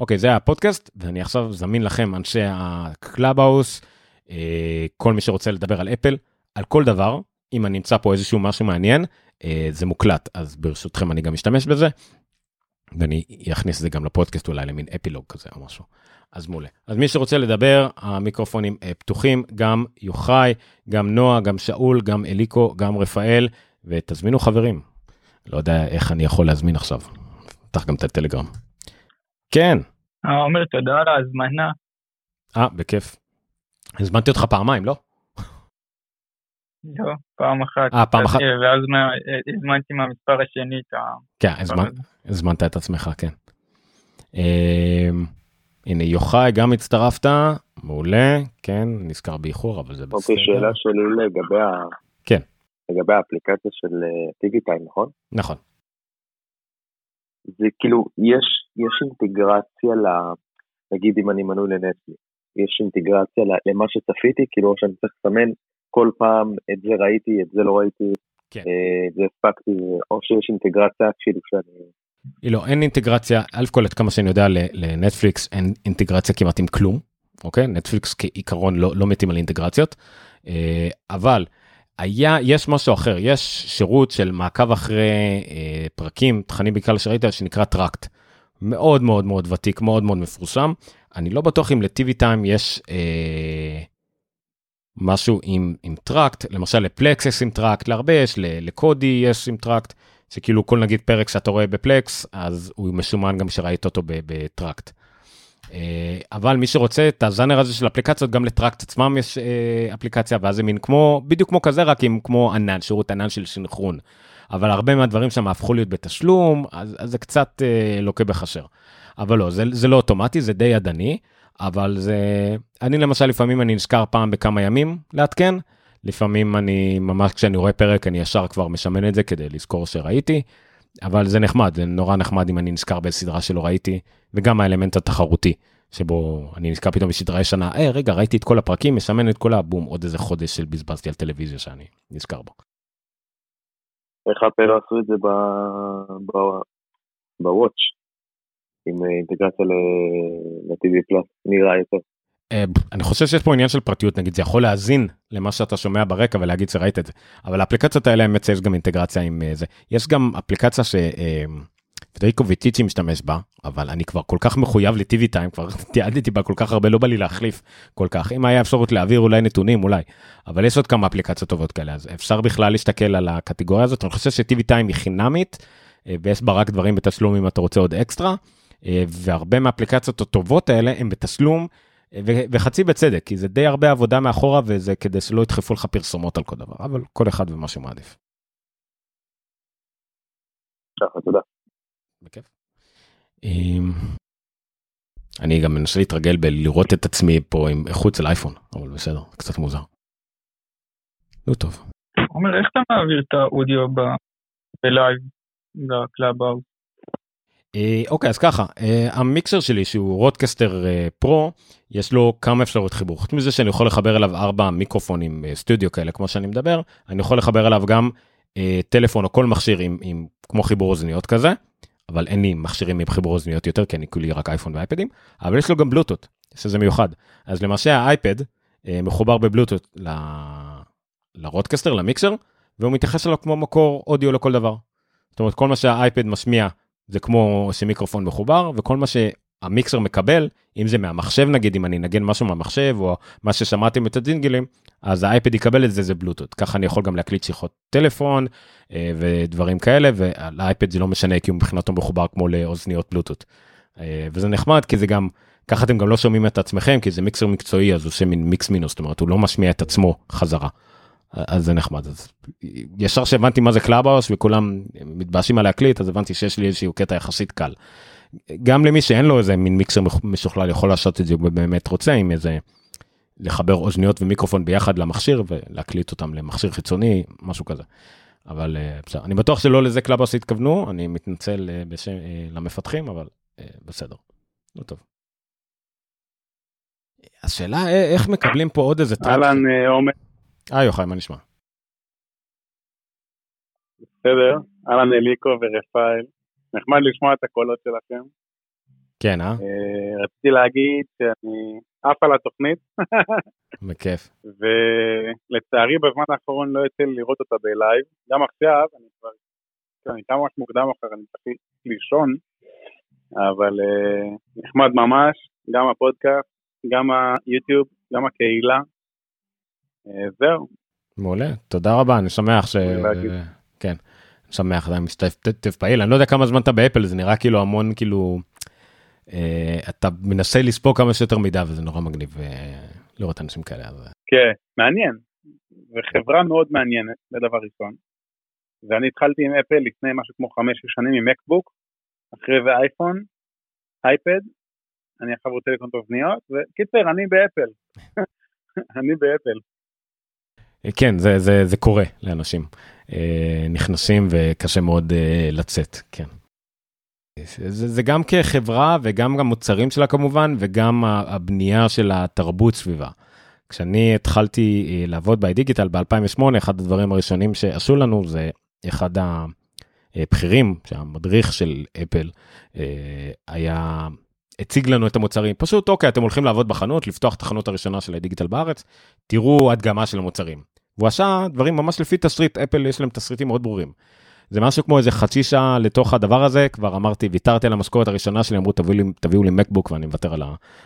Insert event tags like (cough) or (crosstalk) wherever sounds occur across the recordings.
אוקיי, זה הפודקאסט, ואני עכשיו זמין לכם, אנשי הקלאבהאוס, כל מי שרוצה לדבר על אפל, על כל דבר, אם אני אמצא פה איזשהו משהו מעניין, אה, זה מוקלט, אז ברשותכם אני גם אשתמש בזה, ואני אכניס את זה גם לפודקאסט אולי למין אפילוג כזה או משהו. אז מעולה. אז מי שרוצה לדבר, המיקרופונים אה, פתוחים, גם יוחאי, גם נועה, גם שאול, גם אליקו, גם רפאל, ותזמינו חברים. לא יודע איך אני יכול להזמין עכשיו. פתח גם את הטלגרם. כן. אה, עומר, תודה על ההזמנה. אה, בכיף. הזמנתי אותך פעמיים, לא? לא, פעם אחת. אה, פעם אחת. ואז הזמנתי מהמספר השני את ה... כן, הזמנת את עצמך, כן. אמ, הנה, יוחאי, גם הצטרפת, מעולה, כן, נזכר באיחור, אבל זה בסדר. אוקיי, שאלה שלי לגבי ה... כן. לגבי האפליקציה של טיגיטיים, נכון? נכון. זה כאילו, יש, יש אינטגרציה ל... נגיד אם אני מנוי לנטפליקס, יש אינטגרציה למה שצפיתי, כאילו שאני צריך לסמן כל פעם את זה ראיתי, את זה לא ראיתי, כן. אה, זה הספקתי, או שיש אינטגרציה כאילו שאני... לא, אין אינטגרציה, א' כל עד כמה שאני יודע לנטפליקס אין אינטגרציה כמעט עם כלום, אוקיי? נטפליקס כעיקרון לא, לא מתים על אינטגרציות, אה, אבל היה, יש משהו אחר, יש שירות של מעקב אחרי אה, פרקים, תכנים בעיקר שראית, שנקרא Trakt. מאוד מאוד מאוד ותיק, מאוד מאוד מפורסם. אני לא בטוח אם ל TV Time יש אה, משהו עם, עם Trakt, למשל ל Plex יש עם Trakt, להרבה יש, ל Kodi יש עם Trakt, שכאילו כל נגיד פרק שאתה רואה ב Plex, אז הוא מסומן גם שראית אותו ב Trakt. אה, אבל מי שרוצה את הז'אנר הזה של אפליקציות, גם לטראקט עצמם יש אה, אפליקציה, ואז זה מין כמו, בדיוק כמו כזה, רק עם כמו ענן, שירות ענן של שנחרון. אבל הרבה מהדברים שם הפכו להיות בתשלום, אז, אז זה קצת אה, לוקה בחשר. אבל לא, זה, זה לא אוטומטי, זה די ידני, אבל זה... אני למשל, לפעמים אני נזכר פעם בכמה ימים לעדכן, לפעמים אני, ממש כשאני רואה פרק, אני ישר כבר משמן את זה כדי לזכור שראיתי, אבל זה נחמד, זה נורא נחמד אם אני נזכר בסדרה שלא ראיתי, וגם האלמנט התחרותי, שבו אני נזכר פתאום בסדרה ישנה, היי, רגע, ראיתי את כל הפרקים, משמן את כל הבום, עוד איזה חודש של בזבזתי על טלוויזיה שאני נזכר בו. איך אפל עשו את זה בוואץ', עם אינטגרציה ל-TV פלאס, נראה יותר. אה, אני חושב שיש פה עניין של פרטיות נגיד זה יכול להאזין למה שאתה שומע ברקע ולהגיד שראית את זה אבל האפליקציות האלה האמת שיש גם אינטגרציה עם אה, זה יש גם אפליקציה שפדריקו ויטיצ'י משתמש בה אבל אני כבר כל כך מחויב לטיווי טיים כבר (laughs) תיעדתי בה כל כך הרבה לא בא לי להחליף כל כך אם היה אפשרות להעביר אולי נתונים אולי אבל יש עוד כמה אפליקציות טובות כאלה אז אפשר בכלל להסתכל על הקטגוריה הזאת אני חושב שטיווי טיים היא חינמית אה, ויש בה רק דברים בתשלום אם אתה רוצה עוד אקסטרה והרבה מהאפליקציות הטובות האלה הם בתשלום. וחצי בצדק, כי זה די הרבה עבודה מאחורה וזה כדי שלא ידחפו לך פרסומות על כל דבר, אבל כל אחד ומה שהוא מעדיף. תודה. בכיף. אמ, אני גם מנסה להתרגל בלראות את עצמי פה עם איכות של אייפון, אבל בסדר, קצת מוזר. נו טוב. עומר, איך אתה מעביר את האודיו בלייב בקלאב אה, אוקיי אז ככה אה, המיקסר שלי שהוא RODECaster אה, Pro יש לו כמה אפשרויות חיבור חוץ מזה שאני יכול לחבר אליו ארבע מיקרופונים סטודיו כאלה כמו שאני מדבר אני יכול לחבר אליו גם טלפון או כל מכשיר עם, עם כמו חיבור אוזניות כזה אבל אין לי מכשירים עם חיבור אוזניות יותר כי אני כולי רק אייפון ואייפדים אבל יש לו גם בלוטות' שזה מיוחד אז למעשה האייפד מחובר בבלוטות' ל... ל RODECaster למיקסר והוא מתייחס אליו כמו מקור אודיו לכל דבר. זאת אומרת כל מה שהאייפד משמיע זה כמו שמיקרופון מחובר וכל מה שהמיקסר מקבל אם זה מהמחשב נגיד אם אני אנגן משהו מהמחשב או מה ששמעתם את הדינגלים אז האייפד יקבל את זה זה בלוטות ככה אני יכול גם להקליט שיחות טלפון אה, ודברים כאלה ולאייפד זה לא משנה כי הוא מבחינתו מחובר כמו לאוזניות בלוטות. אה, וזה נחמד כי זה גם ככה אתם גם לא שומעים את עצמכם כי זה מיקסר מקצועי אז הוא עושה מין מיקס מינוס זאת אומרת הוא לא משמיע את עצמו חזרה. אז זה נחמד אז ישר שהבנתי מה זה קלאבהאוס וכולם מתבאסים על להקליט אז הבנתי שיש לי איזשהו קטע יחסית קל. גם למי שאין לו איזה מין מיקסר משוכלל יכול לעשות את זה הוא באמת רוצה עם איזה לחבר אוזניות ומיקרופון ביחד למכשיר ולהקליט אותם למכשיר חיצוני משהו כזה. אבל אה, בסדר אני בטוח שלא לזה קלאבהאוס התכוונו אני מתנצל אה, בשם אה, למפתחים אבל בסדר. לא טוב. השאלה איך מקבלים פה עוד איזה track. אהלן עומר. היי יוחאי, מה נשמע? בסדר, אהלן אליקו ורפאל, נחמד לשמוע את הקולות שלכם. כן, אה? רציתי להגיד שאני עף על התוכנית. (laughs) בכיף. ולצערי בזמן האחרון לא יוצא לי לראות אותה בלייב. גם עכשיו, אני כבר, כן, אני קם ממש מוקדם אחר, אני צריך לישון, אבל נחמד ממש, גם הפודקאסט, גם היוטיוב, גם הקהילה. זהו. מעולה, תודה רבה, אני שמח ש... כן, אני שמח, זה משתתף פעיל, אני לא יודע כמה זמן אתה באפל, זה נראה כאילו המון כאילו, אה, אתה מנסה לספוג כמה שיותר מידע וזה נורא מגניב אה, לראות אנשים כאלה. אז... כן, מעניין, זו חברה מאוד מעניינת, זה דבר ראשון. ואני התחלתי עם אפל לפני משהו כמו חמש שנים עם מקבוק, אחרי זה אייפון, אייפד, אני עכשיו רוצה לקנות אוזניות, וקיצר, אני באפל. (laughs) אני באפל. כן, זה, זה, זה קורה לאנשים. אה, נכנסים וקשה מאוד אה, לצאת, כן. זה, זה גם כחברה וגם המוצרים שלה כמובן, וגם הבנייה של התרבות סביבה. כשאני התחלתי אה, לעבוד ב-Digital ב-2008, אחד הדברים הראשונים שעשו לנו זה אחד הבכירים, שהמדריך של אפל היה הציג לנו את המוצרים. פשוט, אוקיי, אתם הולכים לעבוד בחנות, לפתוח את החנות הראשונה של הדיגיטל בארץ, תראו הדגמה של המוצרים. והוא עשה דברים ממש לפי תסריט, אפל יש להם תסריטים מאוד ברורים. זה משהו כמו איזה חצי שעה לתוך הדבר הזה, כבר אמרתי, ויתרתי על המשכורת הראשונה שלי, אמרו תביאו לי, תביאו לי מקבוק ואני מוותר על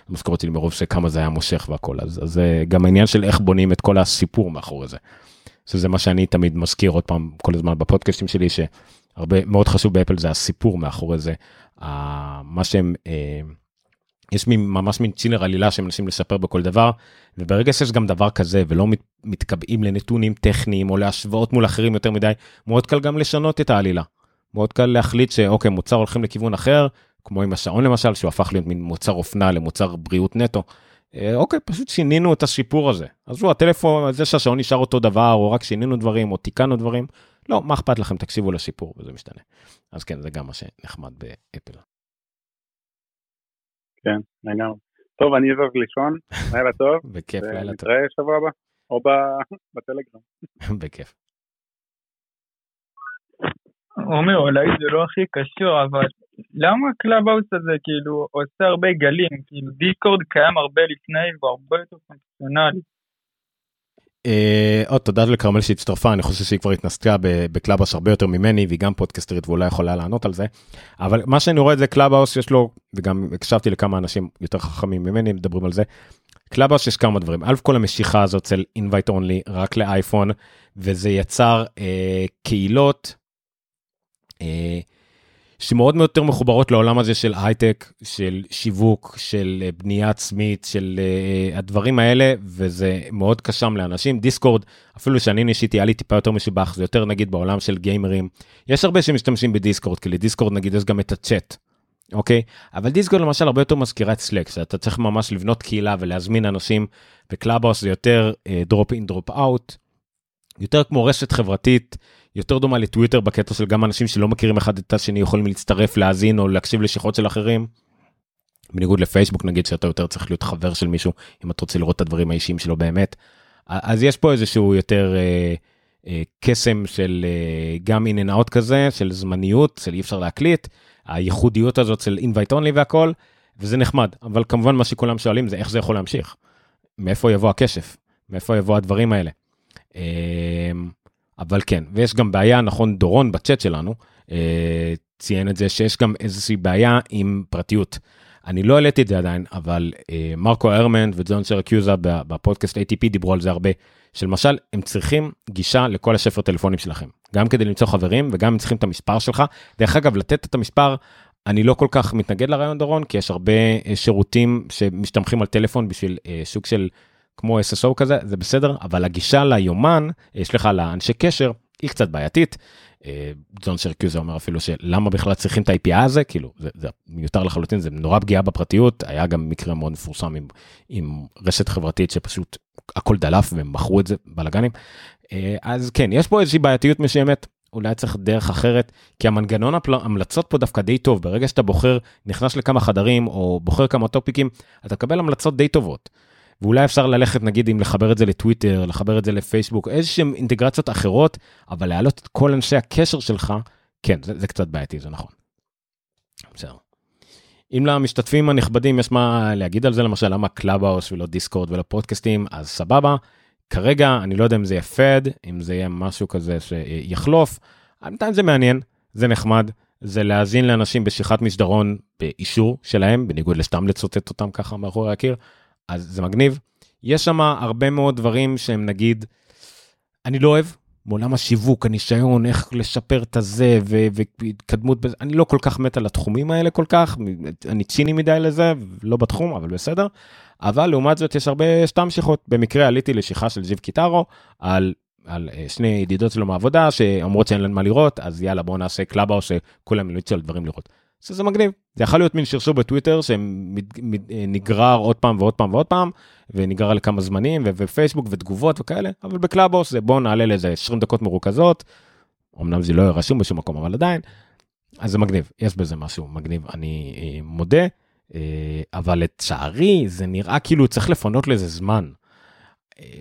המשכורת שלי מרוב שכמה זה היה מושך והכל. אז זה גם העניין של איך בונים את כל הסיפור מאחורי זה. שזה מה שאני תמיד מזכיר עוד פעם כל הזמן בפודקאסטים שלי, שהרבה מאוד חשוב באפל זה הסיפור מאחורי זה. מה שהם... יש ממש מין צ'ילר עלילה שמנסים לשפר בכל דבר, וברגע שיש גם דבר כזה ולא מת, מתקבעים לנתונים טכניים או להשוואות מול אחרים יותר מדי, מאוד קל גם לשנות את העלילה. מאוד קל להחליט שאוקיי, מוצר הולכים לכיוון אחר, כמו עם השעון למשל, שהוא הפך להיות מין מוצר אופנה למוצר בריאות נטו. אה, אוקיי, פשוט שינינו את השיפור הזה. אז הוא הטלפון, זה שהשעון נשאר אותו דבר, או רק שינינו דברים, או תיקנו דברים, לא, מה אכפת לכם, תקשיבו לשיפור, וזה משתנה. אז כן, זה גם מה שנחמד באפל. כן, לגמרי. טוב, אני אזוז לישון, (laughs) לילה טוב. בכיף, לילה טוב. נתראה שבוע הבא, או (laughs) בטלגרם. (laughs) בכיף. עומר, אולי זה לא הכי קשור, אבל למה הקלאבהאוס הזה כאילו עושה הרבה גלים? כאילו דיסקורד קיים הרבה לפני והוא הרבה יותר פונקציונלי. אה, עוד תודה לכרמל שהצטרפה אני חושב שהיא כבר התנסתה בקלאבהאוס הרבה יותר ממני והיא גם פודקסטרית ואולי יכולה לענות על זה אבל מה שאני רואה את זה קלאבהאוס יש לו וגם הקשבתי לכמה אנשים יותר חכמים ממני מדברים על זה. קלאבהאוס יש כמה דברים אלף כל המשיכה הזאת של invite only רק לאייפון וזה יצר אה, קהילות. אה, שמאוד מאוד יותר מחוברות לעולם הזה של הייטק, של שיווק, של אה, בנייה עצמית, של אה, הדברים האלה, וזה מאוד קסם לאנשים. דיסקורד, אפילו שאני ניסיתי, היה לי טיפה יותר משובח, זה יותר נגיד בעולם של גיימרים. יש הרבה שמשתמשים בדיסקורד, כי לדיסקורד נגיד יש גם את הצ'אט, אוקיי? אבל דיסקורד למשל הרבה יותר מזכירה את Slack, שאתה צריך ממש לבנות קהילה ולהזמין אנשים, וקלאבהאוס זה יותר drop in drop out, יותר כמו רשת חברתית. יותר דומה לטוויטר בקטע של גם אנשים שלא מכירים אחד את השני יכולים להצטרף להאזין או להקשיב לשיחות של אחרים. בניגוד לפייסבוק נגיד שאתה יותר צריך להיות חבר של מישהו אם אתה רוצה לראות את הדברים האישיים שלו באמת. אז יש פה איזשהו יותר אה, אה, קסם של אה, גם in and כזה של זמניות של אי אפשר להקליט הייחודיות הזאת של invite only והכל וזה נחמד אבל כמובן מה שכולם שואלים זה איך זה יכול להמשיך. מאיפה יבוא הכשף מאיפה יבוא הדברים האלה. אה, אבל כן, ויש גם בעיה, נכון, דורון בצ'אט שלנו אה, ציין את זה, שיש גם איזושהי בעיה עם פרטיות. אני לא העליתי את זה עדיין, אבל אה, מרקו הרמנד וג'ון סרקיוזה בפודקאסט ATP דיברו על זה הרבה, שלמשל, הם צריכים גישה לכל השפר טלפונים שלכם, גם כדי למצוא חברים וגם הם צריכים את המספר שלך. דרך אגב, לתת את המספר, אני לא כל כך מתנגד לרעיון דורון, כי יש הרבה אה, שירותים שמשתמכים על טלפון בשביל אה, סוג של כמו SSO כזה, זה בסדר, אבל הגישה ליומן, סליחה, לאנשי קשר, היא קצת בעייתית. אה, ג'ון שרקיוזר אומר אפילו שלמה בכלל צריכים את ה-IPI הזה, כאילו, זה, זה מיותר לחלוטין, זה נורא פגיעה בפרטיות, היה גם מקרה מאוד מפורסם עם, עם רשת חברתית שפשוט הכל דלף והם מכרו את זה בלאגנים. אה, אז כן, יש פה איזושהי בעייתיות מסוימת. אולי צריך דרך אחרת, כי המנגנון המלצות פה דווקא די טוב, ברגע שאתה בוחר, נכנס לכמה חדרים או בוחר כמה טופיקים, אתה מקבל המלצות די טובות. ואולי אפשר ללכת נגיד אם לחבר את זה לטוויטר, לחבר את זה לפייסבוק, איזשהם אינטגרציות אחרות, אבל להעלות את כל אנשי הקשר שלך, כן, זה, זה קצת בעייתי, זה נכון. בסדר. אם למשתתפים הנכבדים יש מה להגיד על זה, למשל למה קלאבהאוס ולא דיסקורד ולא פודקאסטים, אז סבבה. כרגע אני לא יודע אם זה יהיה fad, אם זה יהיה משהו כזה שיחלוף, בינתיים זה מעניין, זה נחמד, זה להאזין לאנשים בשיחת מסדרון באישור שלהם, בניגוד לסתם לצוטט אותם ככה מאחורי הקיר, אז זה מגניב. יש שם הרבה מאוד דברים שהם נגיד, אני לא אוהב, מעולם השיווק, הניסיון, איך לשפר את הזה והתקדמות בזה, אני לא כל כך מת על התחומים האלה כל כך, אני ציני מדי לזה, לא בתחום, אבל בסדר. אבל לעומת זאת יש הרבה סתם שיחות, במקרה עליתי לשיחה של זיו קיטרו על על אה, שני ידידות שלו מהעבודה שאומרות שאין להם מה לראות אז יאללה בוא נעשה קלאבהאוס שכולם יציעו על דברים לראות. שזה מגניב זה יכול להיות מין שרשור בטוויטר שנגרר אה, עוד פעם ועוד פעם ועוד פעם ונגרר לכמה זמנים ופייסבוק ותגובות וכאלה אבל בקלאבהאוס זה בוא נעלה לאיזה 20 דקות מרוכזות. אמנם זה לא יהיה רשום בשום מקום אבל עדיין. אז זה מגניב יש בזה משהו מגניב אני אה, מודה אבל לצערי זה נראה כאילו צריך לפנות לזה זמן.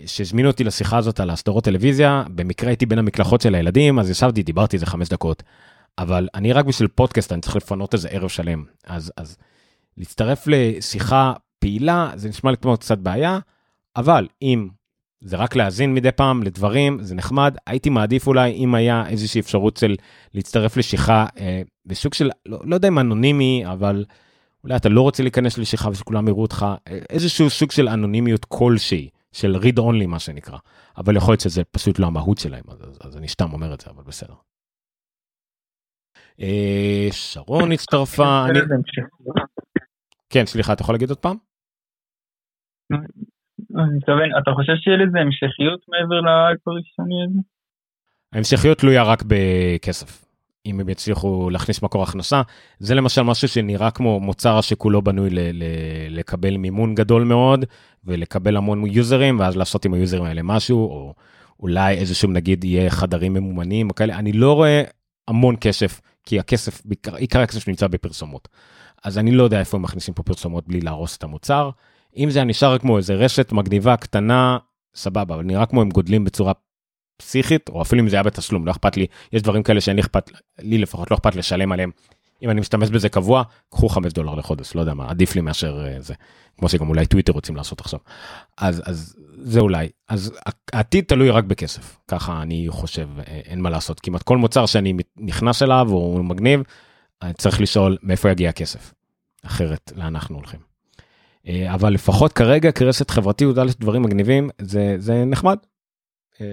שהזמינו אותי לשיחה הזאת על הסדרות טלוויזיה, במקרה הייתי בין המקלחות של הילדים, אז ישבתי, דיברתי איזה חמש דקות. אבל אני רק בשביל פודקאסט, אני צריך לפנות איזה ערב שלם. אז, אז להצטרף לשיחה פעילה, זה נשמע לי כמו קצת בעיה, אבל אם זה רק להאזין מדי פעם לדברים, זה נחמד. הייתי מעדיף אולי אם היה איזושהי אפשרות של להצטרף לשיחה אה, בשוק של, לא, לא יודע אם אנונימי, אבל אולי אתה לא רוצה להיכנס לשיחה ושכולם יראו אותך, אה, איזשהו סוג של אנונימיות כלשהי. של read only מה שנקרא, אבל יכול להיות שזה פשוט לא המהות שלהם, אז, אז, אז אני סתם אומר את זה, אבל בסדר. אה, שרון הצטרפה, אני... כן, סליחה, אתה יכול להגיד עוד פעם? אני מתכוון, אתה חושב שיהיה לזה המשכיות מעבר לאייפ הראשוני הזה? ההמשכיות תלויה רק בכסף. אם הם יצליחו להכניס מקור הכנסה. זה למשל משהו שנראה כמו מוצר שכולו בנוי ל- ל- לקבל מימון גדול מאוד ולקבל המון יוזרים ואז לעשות עם היוזרים האלה משהו או אולי איזשהו נגיד יהיה חדרים ממומנים או כאלה אני לא רואה המון כסף כי הכסף עיקר הכסף נמצא בפרסומות. אז אני לא יודע איפה הם מכניסים פה פרסומות בלי להרוס את המוצר. אם זה נשאר כמו איזה רשת מגניבה קטנה סבבה אבל נראה כמו הם גודלים בצורה פסיכית או אפילו אם זה היה בתשלום לא אכפת לי יש דברים כאלה שאין לי אכפת לי לפחות לא אכפת לשלם עליהם. אם אני משתמש בזה קבוע קחו 5 דולר לחודש לא יודע מה עדיף לי מאשר uh, זה. כמו שגם אולי טוויטר רוצים לעשות עכשיו. אז אז זה אולי. אז העתיד תלוי רק בכסף. ככה אני חושב אה, אין מה לעשות. כמעט כל מוצר שאני נכנס אליו הוא מגניב אני צריך לשאול מאיפה יגיע הכסף. אחרת לאן אנחנו הולכים. אה, אבל לפחות כרגע כרשת חברתית דברים מגניבים זה זה נחמד. אה,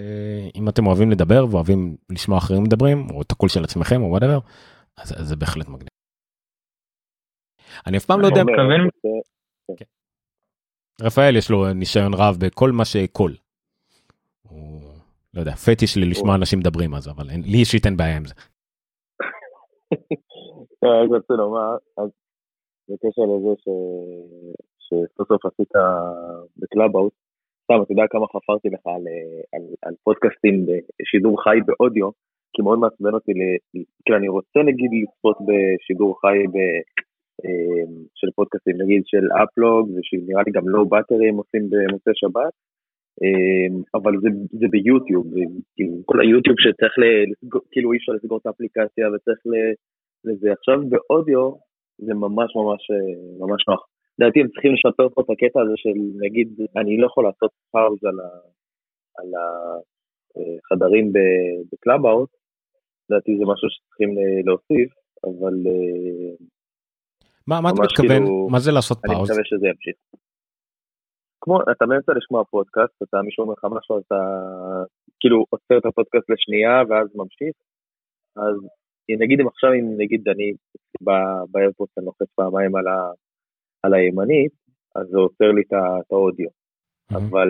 אם אתם אוהבים לדבר ואוהבים לשמוע אחרים מדברים או את הקול של עצמכם או whatever אז זה בהחלט מגניב. אני אף פעם לא יודע. כן. רפאל יש לו ניסיון רב בכל מה שקול. לא יודע פטיש לי לשמוע אנשים מדברים אז אבל לי אישית אין בעיה עם זה. (laughs) אני רוצה לומר אז בקשר לזה שסוף סוף עשית בקלאבהאוס סתם, אתה יודע כמה חפרתי לך על, על, על פודקאסטים בשידור חי באודיו, כי מאוד מעצבן אותי, ל, כאילו אני רוצה נגיד לצפות בשידור חי ב, אמ, של פודקאסטים, נגיד של אפלוג, ושנראה לי גם לא באטרים עושים במוצאי שבת, אמ, אבל זה, זה ביוטיוב, כאילו כל היוטיוב שצריך, לסגור, כאילו אי אפשר לסגור את האפליקציה וצריך לזה, עכשיו באודיו זה ממש ממש ממש נוח. לדעתי הם צריכים לשפר פה את הקטע הזה של נגיד, אני לא יכול לעשות פאוז על, על החדרים בקלאבהאוס, לדעתי זה משהו שצריכים להוסיף, אבל... אה, מה, מה אתה מתכוון? כאילו, מה זה לעשות pause? אני מקווה שזה ימשיך. כמו, אתה באמצע לשמוע פודקאסט, אתה מישהו אומר לך משהו, אתה כאילו עוצר את הפודקאסט לשנייה ואז ממשיך, אז נגיד אם עכשיו, אם נגיד אני באיירפודס אני לוחץ פעמיים על, ה, על הימנית, אז זה עוצר לי את האודיו. Mm-hmm. אבל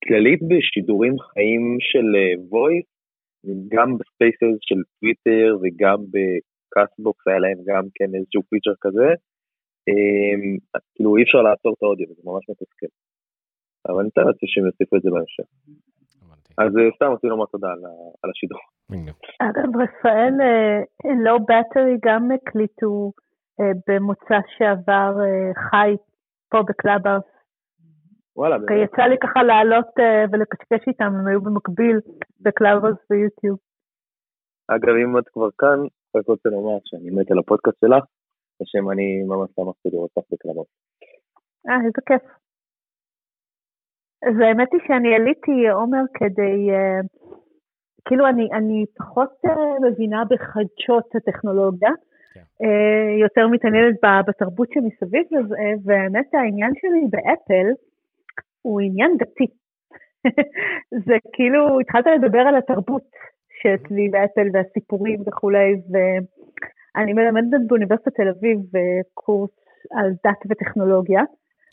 בכללית בשידורים חיים של voice, גם ב Spaces של טוויטר וגם בקאסטבוקס היה להם גם כן איזשהו פיצ'ר כזה, אמ, כאילו אי אפשר לעצור את האודיו, זה ממש מתסכל. אבל אני לעצמי שהם יוסיפו את זה בהמשך. אז אה, סתם רוצים לומר תודה על השידור. אגב, רפאל, לא בטרי גם הקליטו אה, במוצא שעבר אה, חי פה בקלאבהאוס. וואלה, באמת. יצא לי ככה לעלות אה, ולקשקש איתם, הם היו במקביל בקלאבהאוס ויוטיוב. אגב, אם את כבר כאן, רק רוצה לומר שאני מת על הפודקאסט שלך, השם, אני ממש שמחתי לראות אותך בקלאבאוס. אה, איזה כיף. אז האמת היא שאני עליתי, עומר, כדי... Uh, כאילו, אני, אני פחות מבינה בחדשות הטכנולוגיה, כן. uh, יותר מתעניינת בתרבות שמסביב לזה, והאמת העניין שלי באפל הוא עניין דתי. (laughs) זה כאילו, התחלת לדבר על התרבות שאצלי באפל והסיפורים וכולי, ואני מלמדת באוניברסיטת תל אביב קורס על דת וטכנולוגיה.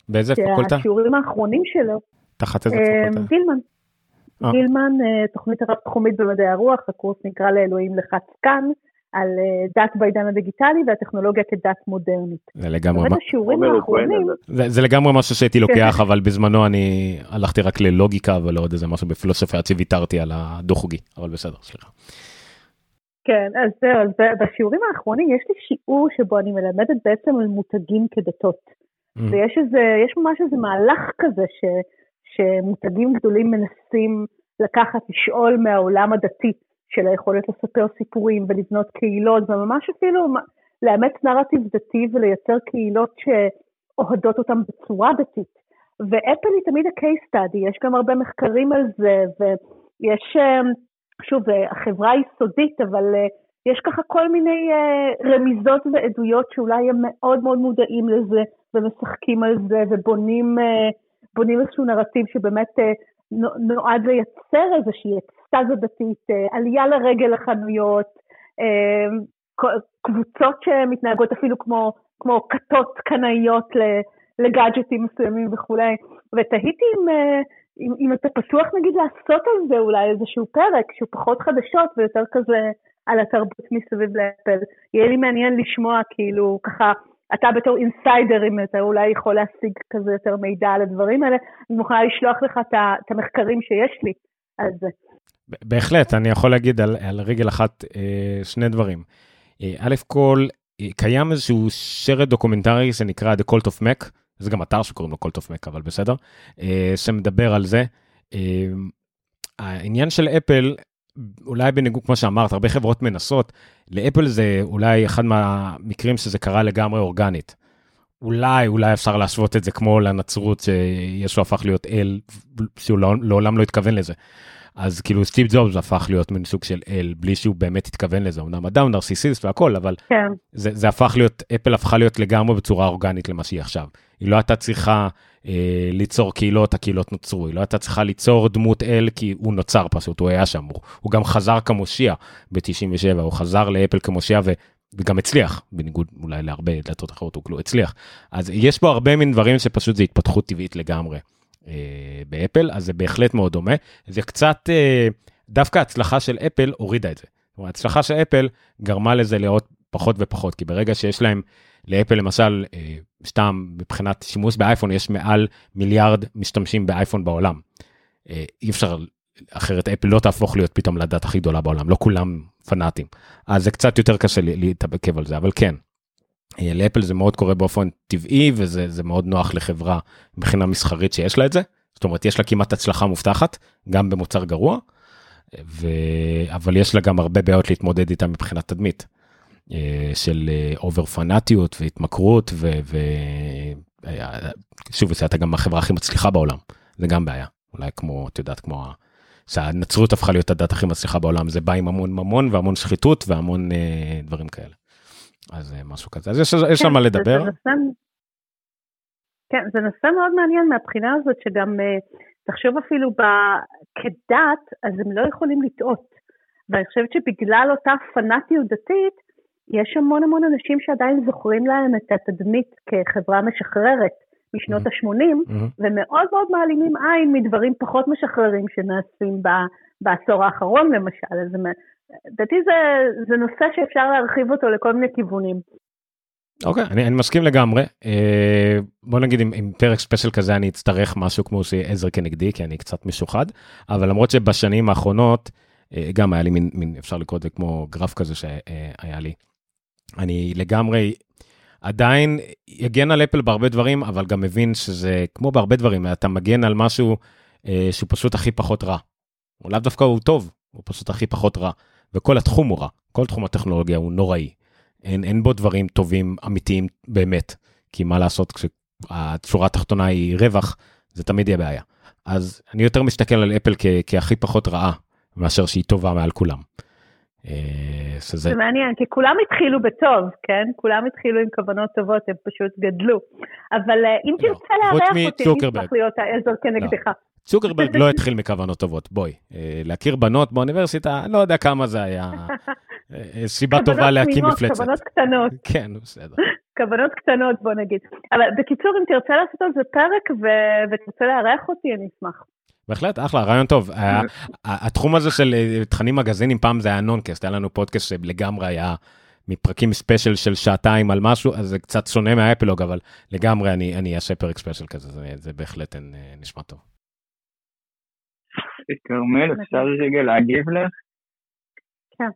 באיזה פקולטה? שהשיעורים האחרונים שלו. תחת איזה פקולטה? גילמן. אה. גילמן, תוכנית הרב-תחומית במדעי הרוח, הקורס נקרא לאלוהים לחץ כאן. על אה, דת בעידן הדיגיטלי והטכנולוגיה כדת מודרנית. זה לגמרי, השיעורים האחרונים... זה, זה לגמרי משהו שהייתי לוקח, כן. אבל בזמנו אני הלכתי רק ללוגיקה ולא עוד איזה משהו בפילוסופיה עד שוויתרתי על הדו-חוגי, אבל בסדר, סליחה. כן, אז זהו, אז בשיעורים האחרונים יש לי שיעור שבו אני מלמדת בעצם על מותגים כדתות. Mm. ויש איזה, יש ממש איזה מהלך כזה ש, שמותגים גדולים מנסים לקחת, לשאול מהעולם הדתי. של היכולת לספר סיפורים ולבנות קהילות, וממש אפילו לאמץ נרטיב דתי ולייצר קהילות שאוהדות אותם בצורה דתית. ואפל היא תמיד ה-case study, יש גם הרבה מחקרים על זה, ויש, אה, שוב, אה, החברה היא סודית, אבל אה, יש ככה כל מיני רמיזות ועדויות שאולי הם מאוד מאוד מודעים לזה, ומשחקים על זה, ובונים איזשהו נרטיב שבאמת נועד לייצר איזושהי אקסטזה דתית, אה, עלייה לרגל לחנויות, אה, קבוצות שמתנהגות אפילו כמו, כמו כתות קנאיות לגאדג'טים מסוימים וכולי, ותהיתי אם, אה, אם, אם אתה פתוח נגיד לעשות על זה אולי איזשהו פרק שהוא פחות חדשות ויותר כזה על התרבות מסביב לאפל. יהיה לי מעניין לשמוע כאילו ככה אתה בתור insider, אם אתה אולי יכול להשיג כזה יותר מידע על הדברים האלה, אני מוכנה לשלוח לך את המחקרים שיש לי על זה. בהחלט, אני יכול להגיד על, על רגל אחת אה, שני דברים. אה, א' כל, אה, קיים איזשהו סרט דוקומנטרי שנקרא The Cult of Mac, זה גם אתר שקוראים לו Cult of Mac, אבל בסדר, שמדבר על זה. העניין של אפל, אולי בניגוד, כמו שאמרת, הרבה חברות מנסות, לאפל זה אולי אחד מהמקרים שזה קרה לגמרי אורגנית. אולי, אולי אפשר להשוות את זה כמו לנצרות שישו הפך להיות אל, שהוא לא, לעולם לא התכוון לזה. אז כאילו סטיב ג'ובס הפך להיות מין סוג של אל בלי שהוא באמת התכוון לזה אמנם אדם נרסיסיסט והכל אבל כן. זה, זה הפך להיות אפל הפכה להיות לגמרי בצורה אורגנית למה שהיא עכשיו. היא לא הייתה צריכה אה, ליצור קהילות הקהילות נוצרו היא לא הייתה צריכה ליצור דמות אל כי הוא נוצר פשוט הוא היה שם הוא, הוא גם חזר כמושיע ב-97 הוא חזר לאפל כמושיע ו... וגם הצליח בניגוד אולי להרבה דלתות אחרות הוא כאילו הצליח אז יש בו הרבה מין דברים שפשוט זה התפתחות טבעית לגמרי. אה, באפל, אז זה בהחלט מאוד דומה. זה קצת, אה, דווקא ההצלחה של אפל הורידה את זה. ההצלחה של אפל גרמה לזה לראות פחות ופחות, כי ברגע שיש להם, לאפל למשל, אה, סתם מבחינת שימוש באייפון, יש מעל מיליארד משתמשים באייפון בעולם. אי אפשר, אחרת אפל לא תהפוך להיות פתאום לדת הכי גדולה בעולם, לא כולם פנאטים. אז זה קצת יותר קשה להתעכב על זה, אבל כן, לאפל זה מאוד קורה באופן טבעי וזה מאוד נוח לחברה מבחינה מסחרית שיש לה את זה. זאת אומרת יש לה כמעט הצלחה מובטחת גם במוצר גרוע. ו... אבל יש לה גם הרבה בעיות להתמודד איתה מבחינת תדמית. אה, של אובר אה, פנאטיות והתמכרות ושוב זה הייתה גם החברה הכי מצליחה בעולם זה גם בעיה אולי כמו את יודעת כמו שהנצרות הפכה להיות הדת הכי מצליחה בעולם זה בא עם המון ממון והמון שחיתות והמון דברים כאלה. אז אה, משהו כזה. אז יש, יש כן, על מה לדבר. זה נושא, כן, זה נושא מאוד מעניין מהבחינה הזאת שגם uh, תחשוב אפילו ב... כדת, אז הם לא יכולים לטעות. ואני חושבת שבגלל אותה פנאטיות דתית, יש המון המון אנשים שעדיין זוכרים להם את התדמית כחברה משחררת משנות mm-hmm. ה-80, mm-hmm. ומאוד מאוד מעלימים עין מדברים פחות משחררים שנעשים ב... בעשור האחרון למשל. אז לדעתי זה, זה נושא שאפשר להרחיב אותו לכל מיני כיוונים. אוקיי, okay, אני, אני מסכים לגמרי. אה, בוא נגיד עם, עם פרק ספיישל כזה אני אצטרך משהו כמו שעזר כנגדי, כי אני קצת משוחד, אבל למרות שבשנים האחרונות, אה, גם היה לי מין, מין אפשר לקרוא את זה כמו גרף כזה שהיה לי. אני לגמרי עדיין אגן על אפל בהרבה דברים, אבל גם מבין שזה כמו בהרבה דברים, אתה מגן על משהו אה, שהוא פשוט הכי פחות רע. הוא לאו דווקא הוא טוב, הוא פשוט הכי פחות רע. וכל התחום הוא רע, כל תחום הטכנולוגיה הוא נוראי. אין, אין בו דברים טובים אמיתיים באמת, כי מה לעשות כשהשורה התחתונה היא רווח, זה תמיד יהיה בעיה. אז אני יותר מסתכל על אפל כ, כהכי פחות רעה, מאשר שהיא טובה מעל כולם. אה, שזה... זה מעניין, כי כולם התחילו בטוב, כן? כולם התחילו עם כוונות טובות, הם פשוט גדלו. אבל אה, אם לא, תרצה לארח אותי, אני אשמח להיות העזר כנגדך. צוקרברג לא התחיל מכוונות טובות, בואי. אה, להכיר בנות באוניברסיטה, לא יודע כמה זה היה סיבה טובה להקים מפלצת. כוונות קטנות. כן, בסדר. כוונות קטנות, בוא נגיד. אבל בקיצור, אם תרצה לעשות על זה פרק ותרצה לארח אותי, אני אשמח. בהחלט, אחלה, רעיון טוב. התחום הזה של אה, תכנים מגזינים, פעם זה היה נונקאסט, היה לנו פודקאסט שלגמרי היה מפרקים special של שעתיים על משהו, אז זה קצת שונה מהאפלוג, אבל לגמרי אני אעשה פרק special כזה, זה בהחלט אה, נשמע טוב. כרמל, אפשר רגע להגיב לך? כן.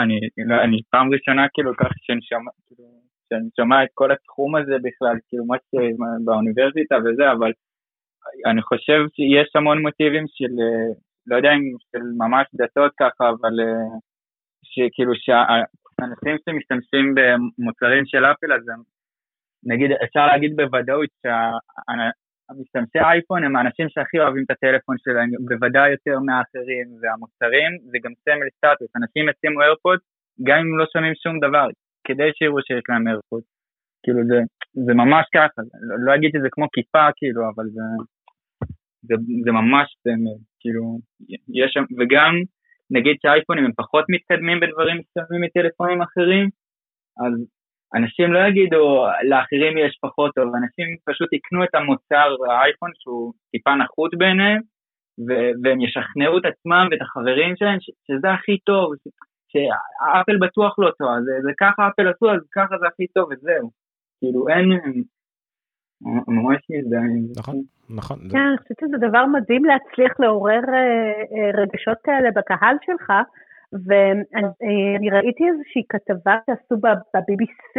אני, לא, אני פעם ראשונה כאילו ככה שאני שומע, כאילו, שאני שומע את כל התחום הזה בכלל, כאילו מה שבאוניברסיטה וזה, אבל אני חושב שיש המון מוטיבים של, אה, לא יודע אם של ממש דתות ככה, אבל אה, שכאילו שאנשים שמשתמשים במוצרים של אפל, אז הם, נגיד, אפשר להגיד בוודאות שהמשתמשי אייפון הם האנשים שהכי אוהבים את הטלפון שלהם, בוודאי יותר מהאחרים, והמוצרים. זה גם סמל סטטוס, אנשים ישימו איירפוד גם אם לא שומעים שום דבר, כדי שיראו שיש להם איירפוד. כאילו זה, זה ממש ככה, לא, לא אגיד שזה כמו כיפה כאילו, אבל זה, זה, זה ממש סמל, כאילו, יש שם, וגם נגיד שהאייפונים הם פחות מתקדמים בדברים מסוימים מטלפונים אחרים, אז אנשים לא יגידו לאחרים יש פחות טוב, אנשים פשוט יקנו את המוצר האייפון שהוא טיפה נחות בעיניהם, והם ישכנעו את עצמם ואת החברים שלהם ש- שזה הכי טוב, שאפל בטוח לא טוב, זה, זה ככה אפל עשו, אז ככה זה הכי טוב וזהו. כאילו אין, ממש מזדהה עם זה. נכון, נכון. כן, אני חושבת שזה דבר מדהים להצליח לעורר אה, אה, רגשות כאלה בקהל שלך, ואני ראיתי איזושהי כתבה שעשו ב-BBC,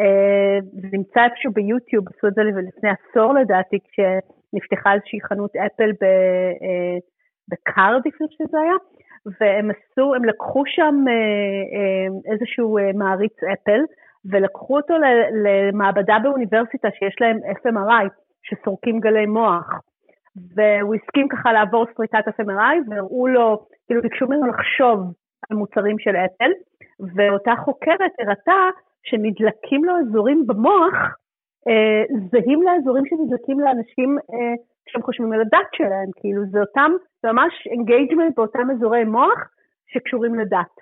אה, זה נמצא איפשהו ביוטיוב, עשו את זה לפני עשור לדעתי, כשנפתחה איזושהי חנות אפל בקרדיף, אני חושבת שזה היה, והם עשו, הם לקחו שם איזשהו מעריץ אפל, ולקחו אותו למעבדה באוניברסיטה שיש להם FMRI, שסורקים גלי מוח. והוא הסכים ככה לעבור סריטת FMRI, והראו לו, כאילו ביקשו ממנו לחשוב על מוצרים של אפל, ואותה חוקרת הראתה שנדלקים לו אזורים במוח, אה, זהים לאזורים שנדלקים לאנשים אה, כשהם חושבים על הדת שלהם, כאילו זה אותם, זה ממש engagement באותם אזורי מוח שקשורים לדת.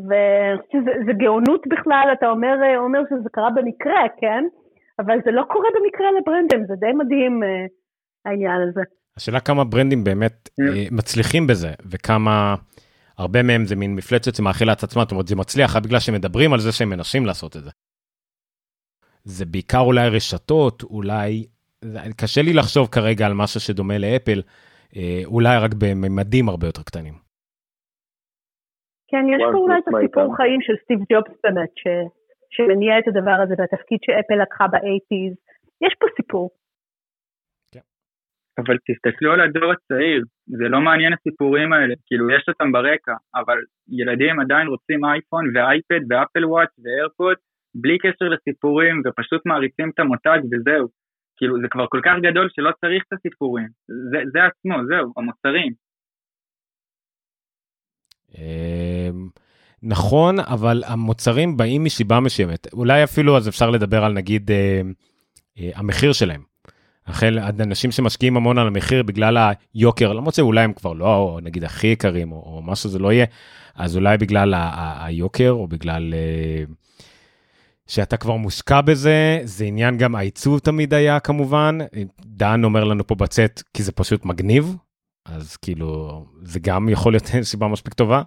וזה גאונות בכלל, אתה אומר, אומר שזה קרה במקרה, כן? אבל זה לא קורה במקרה לברנדים, זה די מדהים אה, העניין הזה. השאלה כמה ברנדים באמת yeah. אה, מצליחים בזה, וכמה, הרבה מהם זה מין מפלצת שמאכילה את עצמה, זאת אומרת זה מצליח רק בגלל שמדברים על זה שהם מנסים לעשות את זה. זה בעיקר אולי רשתות, אולי, קשה לי לחשוב כרגע על משהו שדומה לאפל, אה, אולי רק בממדים הרבה יותר קטנים. כן, יש פה אולי את הסיפור חיים של סטיב ג'ובס באמת, שמניע את הדבר הזה והתפקיד שאפל לקחה ב eighties. יש פה סיפור. אבל תסתכלו על הדור הצעיר, זה לא מעניין הסיפורים האלה, כאילו יש אותם ברקע, אבל ילדים עדיין רוצים אייפון ואייפד ואפל ווטש ואיירפוד, בלי קשר לסיפורים, ופשוט מעריצים את המותג וזהו. כאילו זה כבר כל כך גדול שלא צריך את הסיפורים, זה, זה עצמו, זהו, המוצרים. אמ, נכון, אבל המוצרים באים מסיבה מסוימת. אולי אפילו אז אפשר לדבר על נגיד אה, אה, המחיר שלהם. החל אנשים שמשקיעים המון על המחיר בגלל היוקר, למרות שאולי הם כבר לא נגיד הכי יקרים או, או משהו זה לא יהיה, אז אולי בגלל ה- ה- היוקר או בגלל אה, שאתה כבר מושקע בזה, זה עניין גם העיצוב תמיד היה כמובן. דן אומר לנו פה בצ'אט כי זה פשוט מגניב, אז כאילו זה גם יכול להיות סיבה מספיק טובה.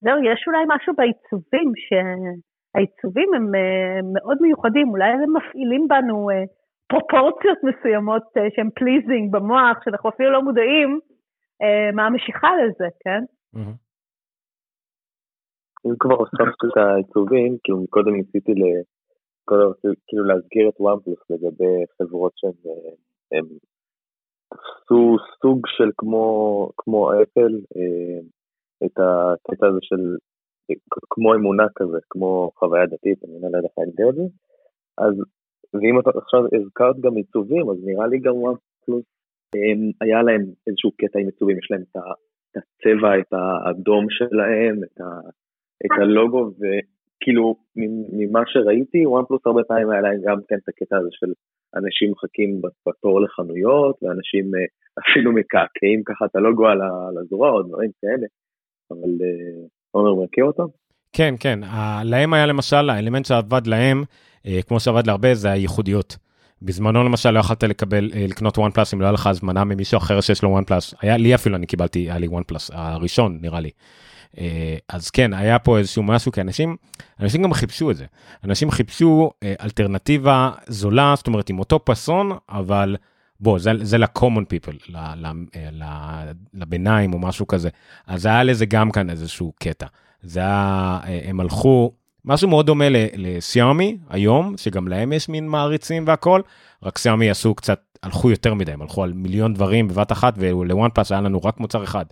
זהו, יש אולי משהו בעיצובים, שהעיצובים הם uh, מאוד מיוחדים, אולי הם מפעילים בנו uh, פרופורציות מסוימות uh, שהן pleasing במוח, שאנחנו אפילו לא מודעים מה המשיכה לזה, כן? אם כבר הוספת את העיצובים, כאילו קודם ניסיתי ל... כאילו להזכיר את וואנפלוס לגבי חברות שהן תפסו סוג של כמו, כמו אפל, אה, את הקטע הזה של כמו אמונה כזה, כמו חוויה דתית, אני לא יודע איך להגדיר את זה, אז ואם אתה עכשיו הזכרת גם עיצובים, אז נראה לי גם וואן פלוס, היה להם איזשהו קטע עם עיצובים, יש להם את הצבע, את האדום שלהם, את, ה, את הלוגו, וכאילו ממה שראיתי, וואן פלוס הרבה פעמים היה להם גם כן את הקטע הזה של אנשים מחכים בתור לחנויות, ואנשים אה, אפילו מקעקעים ככה את הלוגו על הזרוע או דברים כאלה, אבל אה, עומר מכיר אותם? כן, כן, להם היה למשל, האלמנט שעבד להם, אה, כמו שעבד להרבה, זה הייחודיות. בזמנו למשל לא יכולת לקבל, לקנות וואן פלאס אם לא היה לך הזמנה ממישהו אחר שיש לו וואן פלאס. היה לי אפילו, אני קיבלתי, היה לי וואן פלאס, הראשון נראה לי. אז כן, היה פה איזשהו משהו, כי אנשים, אנשים גם חיפשו את זה. אנשים חיפשו אלטרנטיבה זולה, זאת אומרת עם אותו פאסון, אבל בוא, זה, זה ל-common people, ל, ל, ל, לביניים או משהו כזה. אז היה לזה גם כאן איזשהו קטע. זה היה, הם הלכו, משהו מאוד דומה לסיאמי היום, שגם להם יש מין מעריצים והכל, רק סיאמי עשו קצת, הלכו יותר מדי, הם הלכו על מיליון דברים בבת אחת, ולוואן פלאס היה לנו רק מוצר אחד.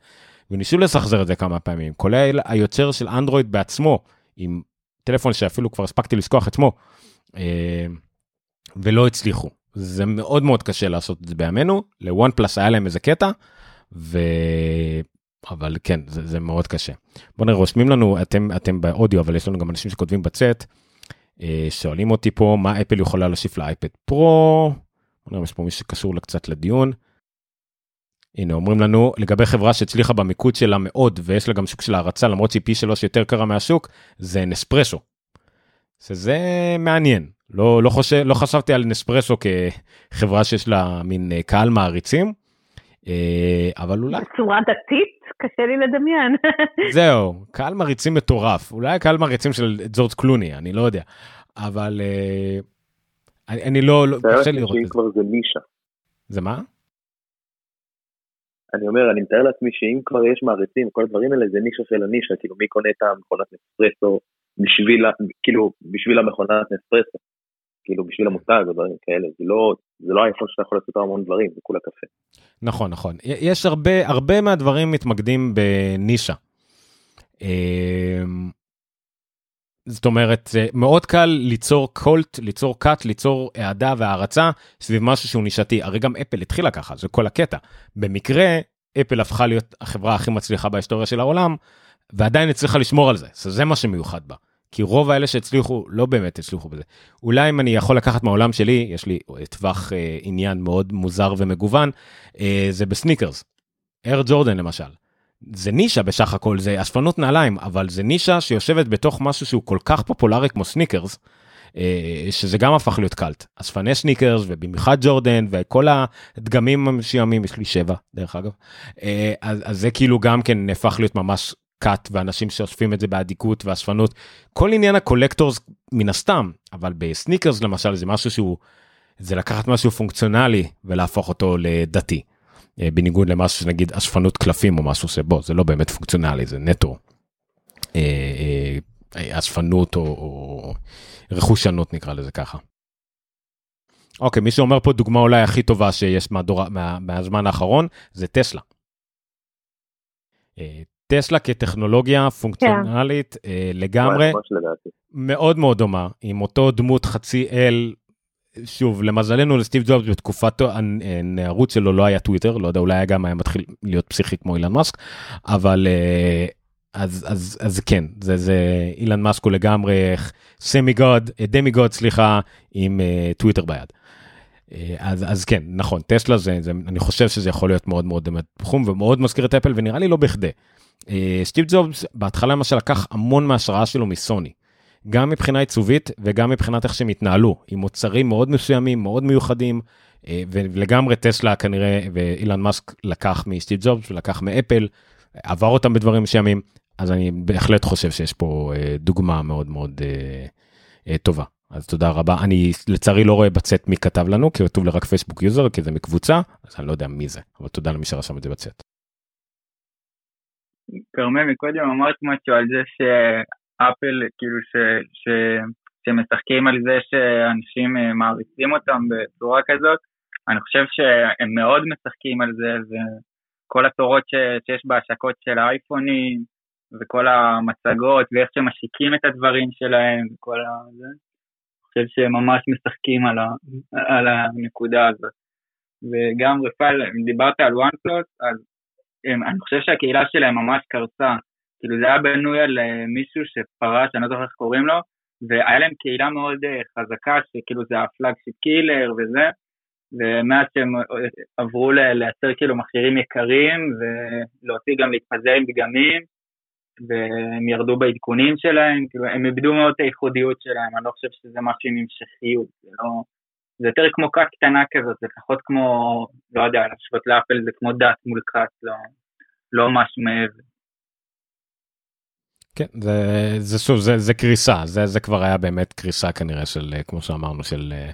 וניסו לסחזר את זה כמה פעמים, כולל היוצר של אנדרואיד בעצמו, עם טלפון שאפילו כבר הספקתי לשכוח את שמו, אה, ולא הצליחו. זה מאוד מאוד קשה לעשות את זה בימינו, לוואן פלאס היה להם איזה קטע, ו... אבל כן, זה, זה מאוד קשה. בוא נראה, רושמים לנו, אתם, אתם באודיו, אבל יש לנו גם אנשים שכותבים בצאת, אה, שואלים אותי פה מה אפל יכולה להוסיף לאייפד פרו, בוא נראה, יש פה מישהו שקשור קצת לדיון. הנה אומרים לנו לגבי חברה שהצליחה במיקוד שלה מאוד ויש לה גם שוק של הערצה למרות שהיא פי שלוש יותר קרה מהשוק זה נספרסו. שזה מעניין לא לא חושב לא חשבתי על נספרסו כחברה שיש לה מין אה, קהל מעריצים. אה, אבל אולי בצורה דתית קשה לי לדמיין (laughs) זהו קהל מעריצים מטורף אולי קהל מעריצים של ג'ורג' קלוני אני לא יודע אבל אה, אני, אני לא, לא קשה לי לראות את זה. זה נישה. זה מה? אני אומר, אני מתאר לעצמי שאם כבר יש מעריצים, כל הדברים האלה זה נישה של הנישה, כאילו מי קונה את המכונת נספרסו בשביל, כאילו, בשביל המכונת נספרסו, כאילו בשביל המותג או דברים כאלה, זה לא, זה לא האיפה שאתה יכול לעשות המון דברים, זה כולה קפה. נכון, נכון. יש הרבה, הרבה מהדברים מתמקדים בנישה. אמ, זאת אומרת, מאוד קל ליצור קולט, ליצור קאט, ליצור אהדה והערצה סביב משהו שהוא נישתי. הרי גם אפל התחילה ככה, זה כל הקטע. במקרה, אפל הפכה להיות החברה הכי מצליחה בהיסטוריה של העולם, ועדיין הצליחה לשמור על זה, זה מה שמיוחד בה. כי רוב האלה שהצליחו לא באמת הצליחו בזה. אולי אם אני יכול לקחת מהעולם שלי, יש לי טווח אה, עניין מאוד מוזר ומגוון, אה, זה בסניקרס. אייר ג'ורדן למשל. זה נישה בסך הכל, זה אספנות נעליים, אבל זה נישה שיושבת בתוך משהו שהוא כל כך פופולרי כמו סניקרס, אה, שזה גם הפך להיות cult. אספני סניקרס ובמיוחד ג'ורדן וכל הדגמים המשיעמים, יש לי שבע דרך אגב, אה, אז, אז זה כאילו גם כן הפך להיות ממש cult ואנשים שאוספים את זה באדיקות ואספנות. כל עניין ה collectors מן הסתם, אבל בסניקרס למשל זה משהו שהוא, זה לקחת משהו פונקציונלי ולהפוך אותו לדתי. אה, בניגוד למשהו שנגיד אספנות קלפים או משהו שבו זה לא באמת פונקציונלי זה נטו אה, אה, אספנות או, או רכושנות נקרא לזה ככה. אוקיי מי שאומר פה דוגמה אולי הכי טובה שיש מהדור, מה, מהזמן האחרון זה טסלה. טסלה כטכנולוגיה פונקציונלית yeah. לגמרי מאוד מאוד דומה עם אותו דמות חצי אל שוב למזלנו לסטיב ג'ובס בתקופתו הנערות שלו לא היה טוויטר לא יודע אולי גם היה מתחיל להיות פסיכי כמו אילן מאסק אבל אה, אז אז אז כן זה זה אילן מאסק הוא לגמרי semi god demi god סליחה עם טוויטר ביד. אה, אז אז כן נכון טסלה זה, זה אני חושב שזה יכול להיות מאוד מאוד תחום ומאוד מזכיר את אפל ונראה לי לא בכדי. סטיב ג'ובס בהתחלה למשל לקח המון מההשראה שלו מסוני. גם מבחינה עיצובית וגם מבחינת איך שהם התנהלו, עם מוצרים מאוד מסוימים, מאוד מיוחדים, אה, ולגמרי טסלה כנראה, ואילן מאסק לקח מסטיב ג'ובס ולקח מאפל, עבר אותם בדברים מסוימים, אז אני בהחלט חושב שיש פה אה, דוגמה מאוד מאוד אה, טובה. אז תודה רבה. אני לצערי לא רואה בצ'אט מי כתב לנו, כי כתוב לי רק Facebook user, כי זה מקבוצה, אז אני לא יודע מי זה, אבל תודה למי שרשם את זה בצאת. כרמל, מקודם אמרת משהו על זה אפל, כאילו ש, ש, שמשחקים על זה שאנשים אה, מעריצים אותם בצורה כזאת, אני חושב שהם מאוד משחקים על זה, וכל התורות ש, שיש בהשקות של האייפונים, וכל המצגות ואיך שהם משיקים את הדברים שלהם וכל ה... אני חושב ממש משחקים על, ה... על הנקודה הזאת. וגם רפאל, אם דיברת על וואן פלוס, אז אני חושב שהקהילה שלהם ממש קרסה. כאילו זה היה בנוי על אה, מישהו שפרש, אני לא זוכר איך קוראים לו, והיה להם קהילה מאוד אה, חזקה, שכאילו זה ה flagship killer וזה, ומאז שהם אה, עברו לייצר כאילו מכשירים יקרים, ולהוציא גם להתפזר עם דגמים, והם ירדו בעדכונים שלהם, כאילו הם איבדו מאוד את הייחודיות שלהם, אני לא חושב שזה משהו עם המשכיות, זה לא... זה יותר כמו כת קטנה כזאת, זה פחות כמו, לא יודע, להשוות לאפל זה כמו דת מול כת, לא, לא משהו מעבר. כן, זה, זה שוב, זה, זה קריסה, זה, זה כבר היה באמת קריסה כנראה של, כמו שאמרנו, של אה,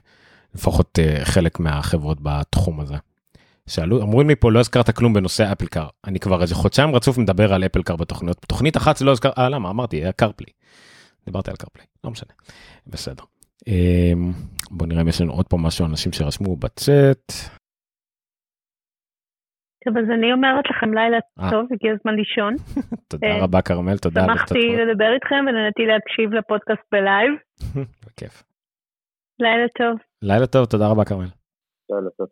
לפחות אה, חלק מהחברות בתחום הזה. שאלו, אמרו לי פה, לא הזכרת כלום בנושא אפל קאר. אני כבר איזה חודשיים רצוף מדבר על אפל קאר בתוכניות. בתוכנית אחת זה לא הזכר, אה למה, אמרתי, היה קארפלי. דיברתי על קארפלי, לא משנה. בסדר. אמ, בוא נראה אם יש לנו עוד פה משהו, אנשים שרשמו בצאט. טוב, אז אני אומרת לכם לילה אה. טוב, הגיע הזמן לישון. (laughs) תודה אה, רבה, כרמל, תודה. שמחתי לדבר איתכם ונהניתי להקשיב לפודקאסט בלייב. (laughs) בכיף. לילה טוב. לילה טוב, תודה רבה, כרמל. לילה טוב.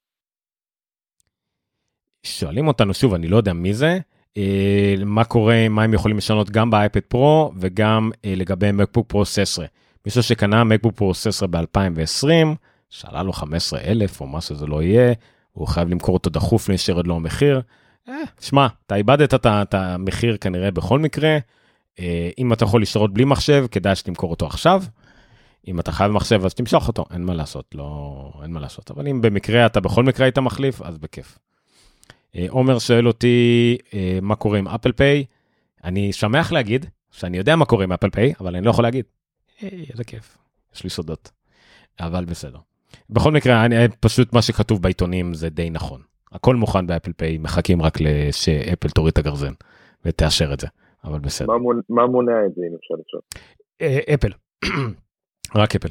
שואלים אותנו שוב, אני לא יודע מי זה, אה, מה קורה, מה הם יכולים לשנות גם באייפד פרו וגם לגבי מקבוק פרו 16. מישהו שקנה מקבוק פרו 16 ב-2020, שעלה לו 15,000 או מה שזה לא יהיה, הוא חייב למכור אותו דחוף לפני שירד לו המחיר. אה, שמע, אתה איבדת את המחיר כנראה בכל מקרה. אה, אם אתה יכול לשרות בלי מחשב, כדאי שתמכור אותו עכשיו. אם אתה חייב מחשב אז תמשוך אותו, אין מה לעשות, לא, אין מה לעשות. אבל אם במקרה אתה בכל מקרה היית מחליף, אז בכיף. אה, עומר שואל אותי מה קורה עם אפל פיי. אני שמח להגיד שאני יודע מה קורה עם אפל פיי, אבל אני לא יכול להגיד. איזה כיף, יש לי סודות. אבל בסדר. בכל מקרה, אני, פשוט מה שכתוב בעיתונים זה די נכון. הכל מוכן באפל פיי, מחכים רק שאפל תוריד את הגרזן ותאשר את זה, אבל בסדר. מה, מונע, מה מונע את זה אם אפשר לשאול? אה, אפל, (clears throat) רק אפל.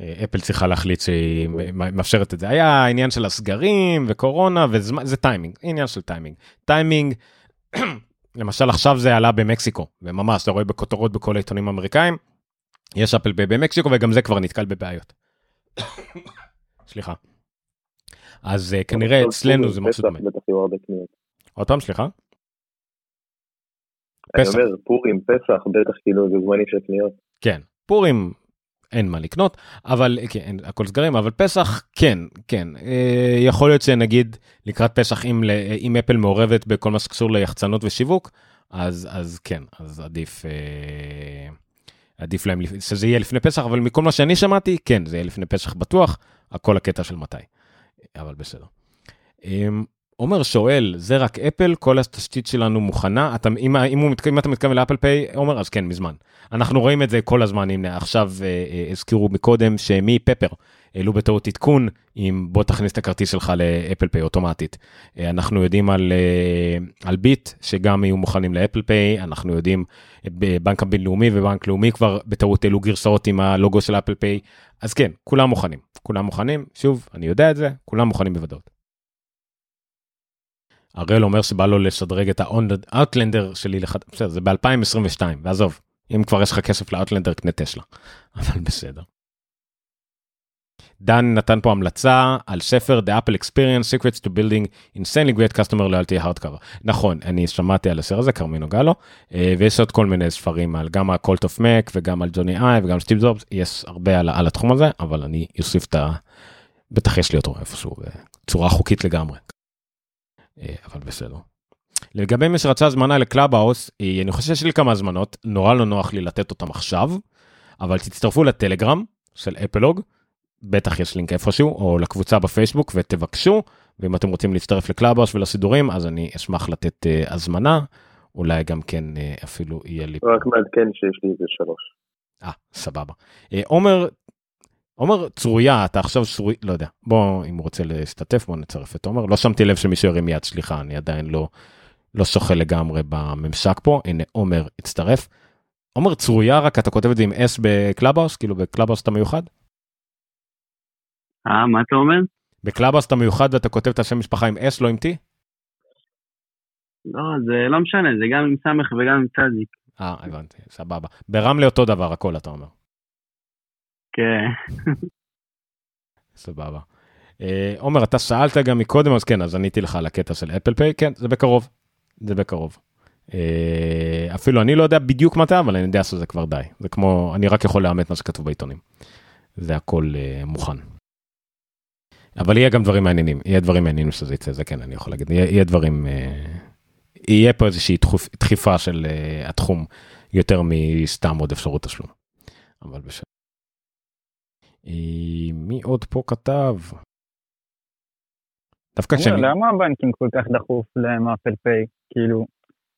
אה, אפל צריכה להחליט שהיא מאפשרת את זה. היה עניין של הסגרים וקורונה וזה טיימינג, עניין של טיימינג. טיימינג, למשל עכשיו זה עלה במקסיקו, וממש אתה רואה בכותרות בכל העיתונים האמריקאים, יש אפל במקסיקו וגם זה כבר נתקל בבעיות. (coughs) סליחה. אז אה, כנראה אצלנו זה משהו דומה. עוד פעם סליחה. אני אומר פורים פסח בטח כאילו זה זמני של קניות. כן פורים אין מה לקנות אבל כן הכל סגרים אבל פסח כן כן אה, יכול להיות שנגיד לקראת פסח אם אם אפל מעורבת בכל מה שקשור ליחצנות ושיווק אז אז כן אז עדיף. אה, עדיף להם שזה יהיה לפני פסח, אבל מכל מה שאני שמעתי, כן, זה יהיה לפני פסח בטוח, הכל הקטע של מתי. אבל בסדר. עומר שואל, זה רק אפל, כל התשתית שלנו מוכנה, אתה, אם, אם, הוא, אם אתה מתכוון לאפל פיי, עומר, אז כן, מזמן. אנחנו רואים את זה כל הזמן, הנה עכשיו אה, אה, הזכירו מקודם שמפפר העלו בטעות עדכון, אם בוא תכניס את הכרטיס שלך לאפל פיי אוטומטית. אה, אנחנו יודעים על, אה, על ביט, שגם יהיו מוכנים לאפל פיי, אנחנו יודעים אה, בבנק הבינלאומי ובנק לאומי כבר בטעות העלו גרסאות עם הלוגו של אפל פיי, אז כן, כולם מוכנים, כולם מוכנים, שוב, אני יודע את זה, כולם מוכנים בוודאות. הראל אומר שבא לו לשדרג את האוטלנדר שלי לחד... בסדר, זה ב-2022, ועזוב, אם כבר יש לך כסף לאאוטלנדר, קנה טסלה, (laughs) אבל בסדר. דן נתן פה המלצה על ספר The Apple Experience Secrets to Building Insanely Great Customer Loyalty Hardcover. נכון, אני שמעתי על הספר הזה, כרמי נוגע לו, אה, ויש עוד כל מיני ספרים על גם Cult of Mac וגם על ג'וני אייב וגם סטיב ג'ובס, יש הרבה על, על התחום הזה, אבל אני אוסיף את ה... בטח יש לי אותו איפשהו בצורה חוקית לגמרי. אה, אבל בסדר. לגבי מי שרצה הזמנה לקלאבהאוס, אה, אני חושב שיש לי כמה הזמנות, נורא לא נוח לי לתת אותם עכשיו, אבל תצטרפו לטלגרם של אפלוג, בטח יש לינק איפשהו, או לקבוצה בפייסבוק ותבקשו, ואם אתם רוצים להצטרף לקלאבהאוס ולסידורים, אז אני אשמח לתת אה, הזמנה, אולי גם כן אה, אפילו יהיה לי... רק מעדכן שיש לי איזה שלוש. אה, סבבה. עומר, עומר צרויה, אתה עכשיו צרוי, לא יודע, בוא, אם הוא רוצה להשתתף, בוא נצרף את עומר. לא שמתי לב שמישהו ירים יד, סליחה, אני עדיין לא, לא שוחה לגמרי בממשק פה, הנה עומר הצטרף. עומר צרויה, רק אתה כותב את זה עם S בקלאבהאוס, כאילו בקלאבהאוס אתה מיוחד? אה, מה אתה אומר? בקלאבהאוס אתה מיוחד ואתה כותב את השם משפחה עם S, לא עם T? לא, זה לא משנה, זה גם עם סמך וגם עם צדיק. אה, הבנתי, סבבה. ברמלה אותו דבר הכל, אתה אומר. כן. סבבה. אה, עומר, אתה שאלת גם מקודם, אז כן, אז עניתי לך על הקטע של אפל פיי, כן, זה בקרוב. זה בקרוב. אה, אפילו אני לא יודע בדיוק מתי, אבל אני יודע שזה כבר די. זה כמו, אני רק יכול לאמת מה שכתוב בעיתונים. זה הכל אה, מוכן. אבל יהיה גם דברים מעניינים, יהיה דברים מעניינים שזה יצא, זה כן, אני יכול להגיד, יהיה, יהיה דברים, יהיה פה איזושהי דחיפה של התחום יותר מסתם עוד אפשרות תשלום. אבל בסדר. מי עוד פה כתב? דווקא כשאני... למה הבנקים כל כך דחוף להם אפל פיי? כאילו,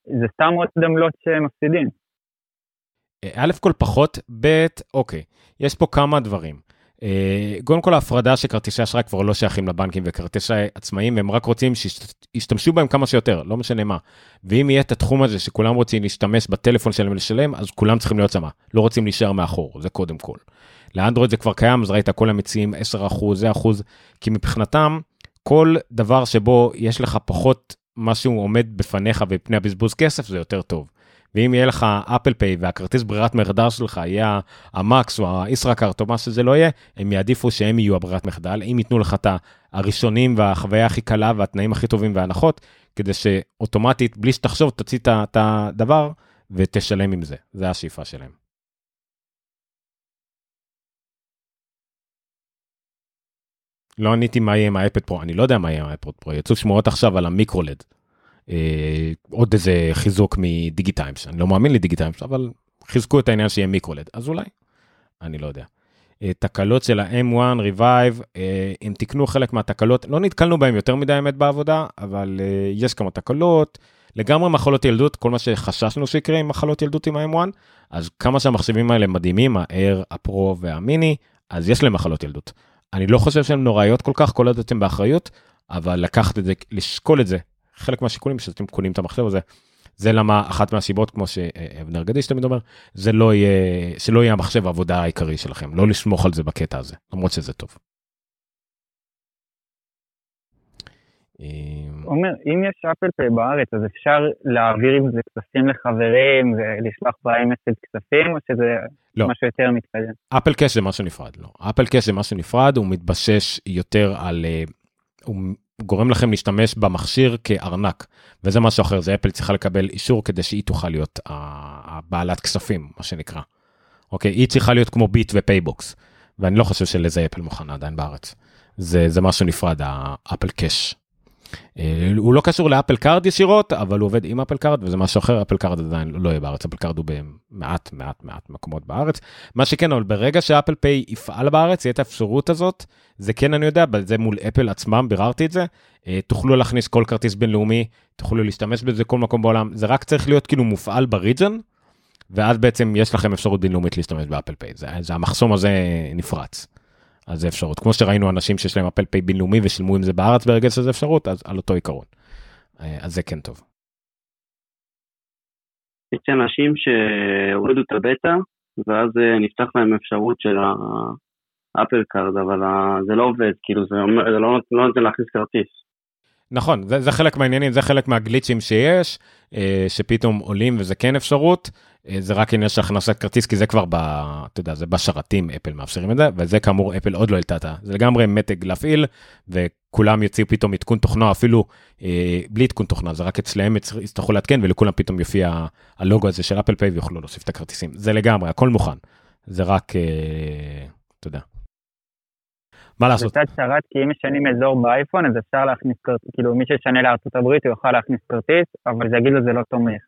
זה סתם עוד עמלות שהם מפסידים. אה, א' כל פחות, ב', אוקיי, יש פה כמה דברים. אה, קודם כל ההפרדה שכרטיסי אשראי כבר לא שייכים לבנקים וכרטיסי עצמאים, הם רק רוצים שישתמשו בהם כמה שיותר, לא משנה מה. ואם יהיה את התחום הזה שכולם רוצים להשתמש בטלפון שלהם ולשלם, אז כולם צריכים להיות שמה, לא רוצים להישאר מאחור, זה קודם כל. לאנדרואיד זה כבר קיים, אז ראית, כל המציעים 10%, זה אחוז, כי מבחינתם, כל דבר שבו יש לך פחות משהו עומד בפניך בפני הבזבוז כסף, זה יותר טוב. ואם יהיה לך אפל פיי והכרטיס ברירת מחדל שלך יהיה המקס או הישראכרט או מה שזה לא יהיה, הם יעדיפו שהם יהיו הברירת מחדל, אם ייתנו לך את הראשונים והחוויה הכי קלה והתנאים הכי טובים והנחות, כדי שאוטומטית, בלי שתחשוב, תוציא את הדבר ותשלם עם זה. זה השאיפה שלהם. לא עניתי מה יהיה עם האייפד פרו, אני לא יודע מה יהיה עם האייפד פרו, יצאו שמועות עכשיו על המיקרולד. אה, עוד איזה חיזוק מדיגיטיימס, אני לא מאמין לדיגיטיימס, אבל חיזקו את העניין שיהיה מיקרולד, אז אולי, אני לא יודע. אה, תקלות של ה-M1 Revive, אה, הם תיקנו חלק מהתקלות, לא נתקלנו בהם יותר מדי האמת בעבודה, אבל אה, יש כמה תקלות, לגמרי מחלות ילדות, כל מה שחששנו שיקרה עם מחלות ילדות עם ה-M1, אז כמה שהמחשבים האלה מדהימים, ה-Air, ה-Pro והמיני, אז יש להם מחלות ילדות. אני לא חושב שהן נוראיות כל כך, כל עוד אתם באחריות, אבל לקחת את זה, לשקול את זה, חלק מהשיקולים שאתם קונים את המחשב הזה, זה למה אחת מהסיבות, כמו שאבנר גדיש תמיד אומר, זה לא יהיה, שלא יהיה המחשב העבודה העיקרי שלכם, לא לסמוך על זה בקטע הזה, למרות שזה טוב. אומר, אם יש אפל פיי בארץ, אז אפשר להעביר עם זה כספים לחברים ולשלוח ב iMessage כספים, או שזה לא. משהו יותר מתקדם? אפל קאש זה משהו נפרד, לא. אפל קאש זה משהו נפרד, הוא מתבסס יותר על... אה, הוא גורם לכם להשתמש במכשיר כארנק, וזה משהו אחר, זה אפל צריכה לקבל אישור כדי שהיא תוכל להיות הבעלת כספים, מה שנקרא. אוקיי, היא צריכה להיות כמו ביט ופייבוקס, ואני לא חושב שלזה אפל מוכנה עדיין בארץ. זה, זה משהו נפרד, האפל קאש. אה, הוא לא קשור לאפל קארד ישירות, אבל הוא עובד עם אפל קארד וזה משהו אחר, אפל קארד עדיין לא יהיה בארץ, אפל קארד הוא במעט מעט מעט מקומות בארץ. מה שכן, אבל ברגע שאפל פיי יפעל בארץ, יהיה את האפשרות הזאת, זה כן אני יודע, זה מול אפל עצמם, ביררתי את זה, אה, תוכלו להכניס כל כרטיס בינלאומי, תוכלו להשתמש בזה כל מקום בעולם, זה רק צריך להיות כאילו מופעל ב region, ואז בעצם יש לכם אפשרות בינלאומית להשתמש באפל פיי, זה, זה המחסום הזה נפרץ. אז זה אפשרות. כמו שראינו אנשים שיש להם אפל פיי בינלאומי ושילמו עם זה בארץ ברגע שזה אפשרות, אז על אותו עיקרון. אה, אז זה כן טוב. יש אנשים שהורידו את הבטא, ואז אה, נפתח להם אפשרות של האפל קארד, אבל זה לא עובד, כאילו זה, זה לא, לא נותן להכניס כרטיס. נכון, זה, זה חלק מהעניינים, זה חלק מהגליצ'ים שיש, אה, שפתאום עולים וזה כן אפשרות. אה, זה רק עניין של הכנסת כרטיס, כי זה כבר, ב, אתה יודע, זה בשרתים אפל מאפשרים את זה, וזה כאמור אפל עוד לא העלתה את זה. זה לגמרי מתג להפעיל, וכולם יוציאו פתאום עדכון תוכנה, אפילו אה, בלי עדכון תוכנה, זה רק אצלם יצטרכו לעדכן, ולכולם פתאום יופיע הלוגו הזה של אפל פיי ויוכלו להוסיף את הכרטיסים. זה לגמרי, הכל מוכן. זה רק, אה, אתה יודע. מה לעשות? זה קצת שרת, כי אם משנים אזור באייפון, אז אפשר להכניס כרטיס, כאילו מי שישנה לארצות הברית, הוא יוכל להכניס כרטיס, אבל זה יגיד לו זה לא תומך.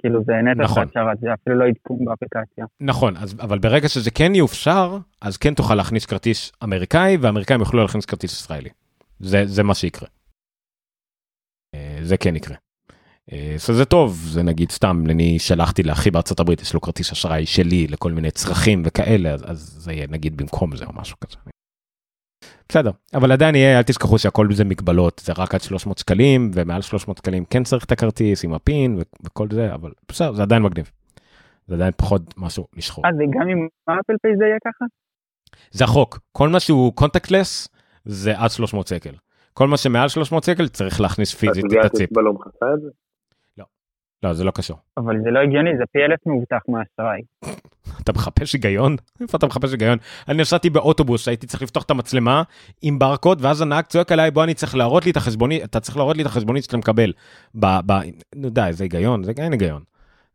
כאילו זה נטו נכון. שרת, זה אפילו לא עדכון באפליקציה. נכון, אז, אבל ברגע שזה כן יאופשר, אז כן תוכל להכניס כרטיס אמריקאי, והאמריקאים יוכלו להכניס כרטיס ישראלי. זה, זה מה שיקרה. אה, זה כן יקרה. אה, אז זה טוב, זה נגיד סתם, אני שלחתי לאחי בארצות הברית, יש לו כרטיס אשראי שלי לכל מיני צרכים וכאלה, אז, אז זה יהיה נגיד במקום זה או משהו כזה. בסדר, אבל עדיין יהיה, אל תשכחו שהכל זה מגבלות, זה רק עד 300 שקלים, ומעל 300 שקלים כן צריך את הכרטיס עם הפין וכל זה, אבל בסדר, זה עדיין מגניב. זה עדיין פחות משהו לשחור. אז גם עם אפל פיי זה יהיה ככה? זה החוק, כל מה שהוא contactless זה עד 300 שקל. כל מה שמעל 300 שקל צריך להכניס פיזית את הצ'יפ. לא זה? לא, קשור. אבל זה לא הגיוני, זה פי אלף מאובטח מהאשראי. אתה מחפש היגיון? איפה אתה מחפש היגיון? אני נסעתי באוטובוס, הייתי צריך לפתוח את המצלמה עם ברקוד, ואז הנהג צועק עליי, בוא אני צריך להראות לי את החשבונית, אתה צריך להראות לי את החשבונית שאתה מקבל. ב, ב, נו די, זה היגיון? זה אין היגיון.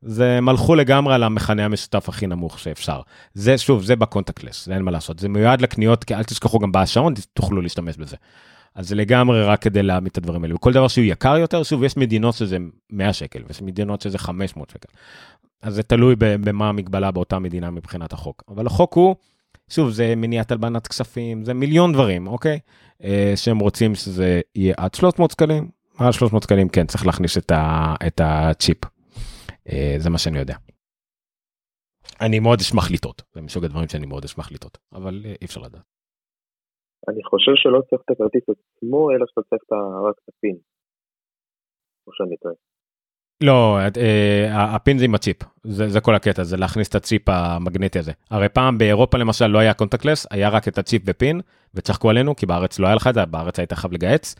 זה הם הלכו לגמרי על המכנה המשותף הכי נמוך שאפשר. זה שוב, זה בקונטקטלס, זה אין מה לעשות. זה מיועד לקניות, כי אל תשכחו גם בשעון, תוכלו להשתמש בזה. אז זה לגמרי רק כדי להעמיד את הדברים האלה. וכל דבר שהוא יקר יותר, שוב, יש מדינות שזה 100 שקל, ויש מדינות שזה 500 שקל. אז זה תלוי במה המגבלה באותה מדינה מבחינת החוק. אבל החוק הוא, שוב, זה מניעת הלבנת כספים, זה מיליון דברים, אוקיי? אה, שהם רוצים שזה יהיה עד 300 שקלים, עד 300 שקלים, כן, צריך להכניס את, ה, את הצ'יפ. אה, זה מה שאני יודע. אני מאוד אשמח לטעות, זה מסוג הדברים שאני מאוד אשמח לטעות, אבל אה, אי אפשר לדעת. אני חושב שלא צריך את הכרטיס עצמו, אלא שאתה צריך רק את ה PIN. או שאני טועה. לא, אה, ה PIN זה עם הצ'יפ, זה, זה כל הקטע, זה להכניס את הצ'יפ המגנטי הזה. הרי פעם באירופה למשל לא היה contactless, היה רק את הצ'יפ ו PIN, וצחקו עלינו, כי בארץ לא היה לך את זה, בארץ היית חייב לגהץ.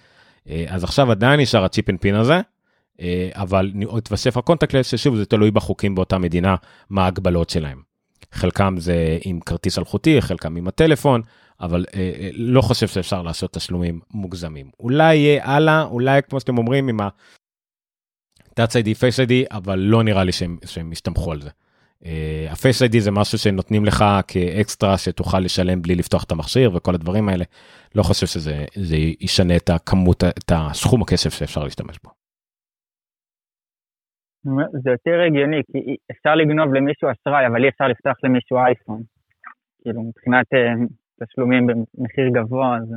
אה, אז עכשיו עדיין נשאר ה chip and PIN הזה, אה, אבל התווסף ה contactless, ששוב זה תלוי בחוקים באותה מדינה, מה ההגבלות שלהם. חלקם זה עם כרטיס אלחוטי, חלקם עם הטלפון, אבל אה, אה, לא חושב שאפשר לעשות תשלומים מוגזמים. אולי יהיה הלאה, אולי כמו שאתם אומרים עם ה-Touch ID, Face ID, אבל לא נראה לי שהם, שהם יסתמכו על זה. ה-Face ID זה משהו שנותנים לך כאקסטרה שתוכל לשלם בלי לפתוח את המכשיר וכל הדברים האלה. לא חושב שזה ישנה את הכמות, את הסכום הכסף שאפשר להשתמש בו. זה יותר הגיוני, כי אפשר לגנוב למישהו אשראי, אבל אי אפשר לפתוח למישהו אייפון. כאילו, מבחינת אה, תשלומים במחיר גבוה, זה...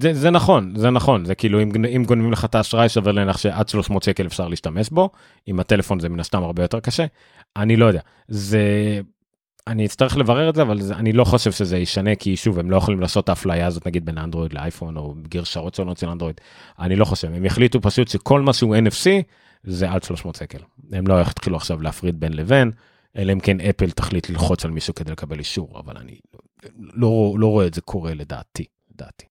זה, זה נכון, זה נכון, זה כאילו אם, אם גונבים לך את האשראי שווה להניח שעד 300 שקל אפשר להשתמש בו, עם הטלפון זה מן הסתם הרבה יותר קשה, אני לא יודע, זה, אני אצטרך לברר את זה, אבל זה, אני לא חושב שזה ישנה, כי שוב, הם לא יכולים לעשות את האפליה הזאת נגיד בין אנדרואיד לאייפון, או גרשרות שונות של אנדרואיד, אני לא חושב, הם יחליטו פשוט שכל מה שהוא NFC, זה עד 300 שקל. הם לא יתחילו עכשיו להפריד בין לבין, אלא אם כן אפל תחליט ללחוץ על מישהו כדי לקבל אישור, אבל אני לא, לא רואה את זה קורה לדעתי, לדעתי.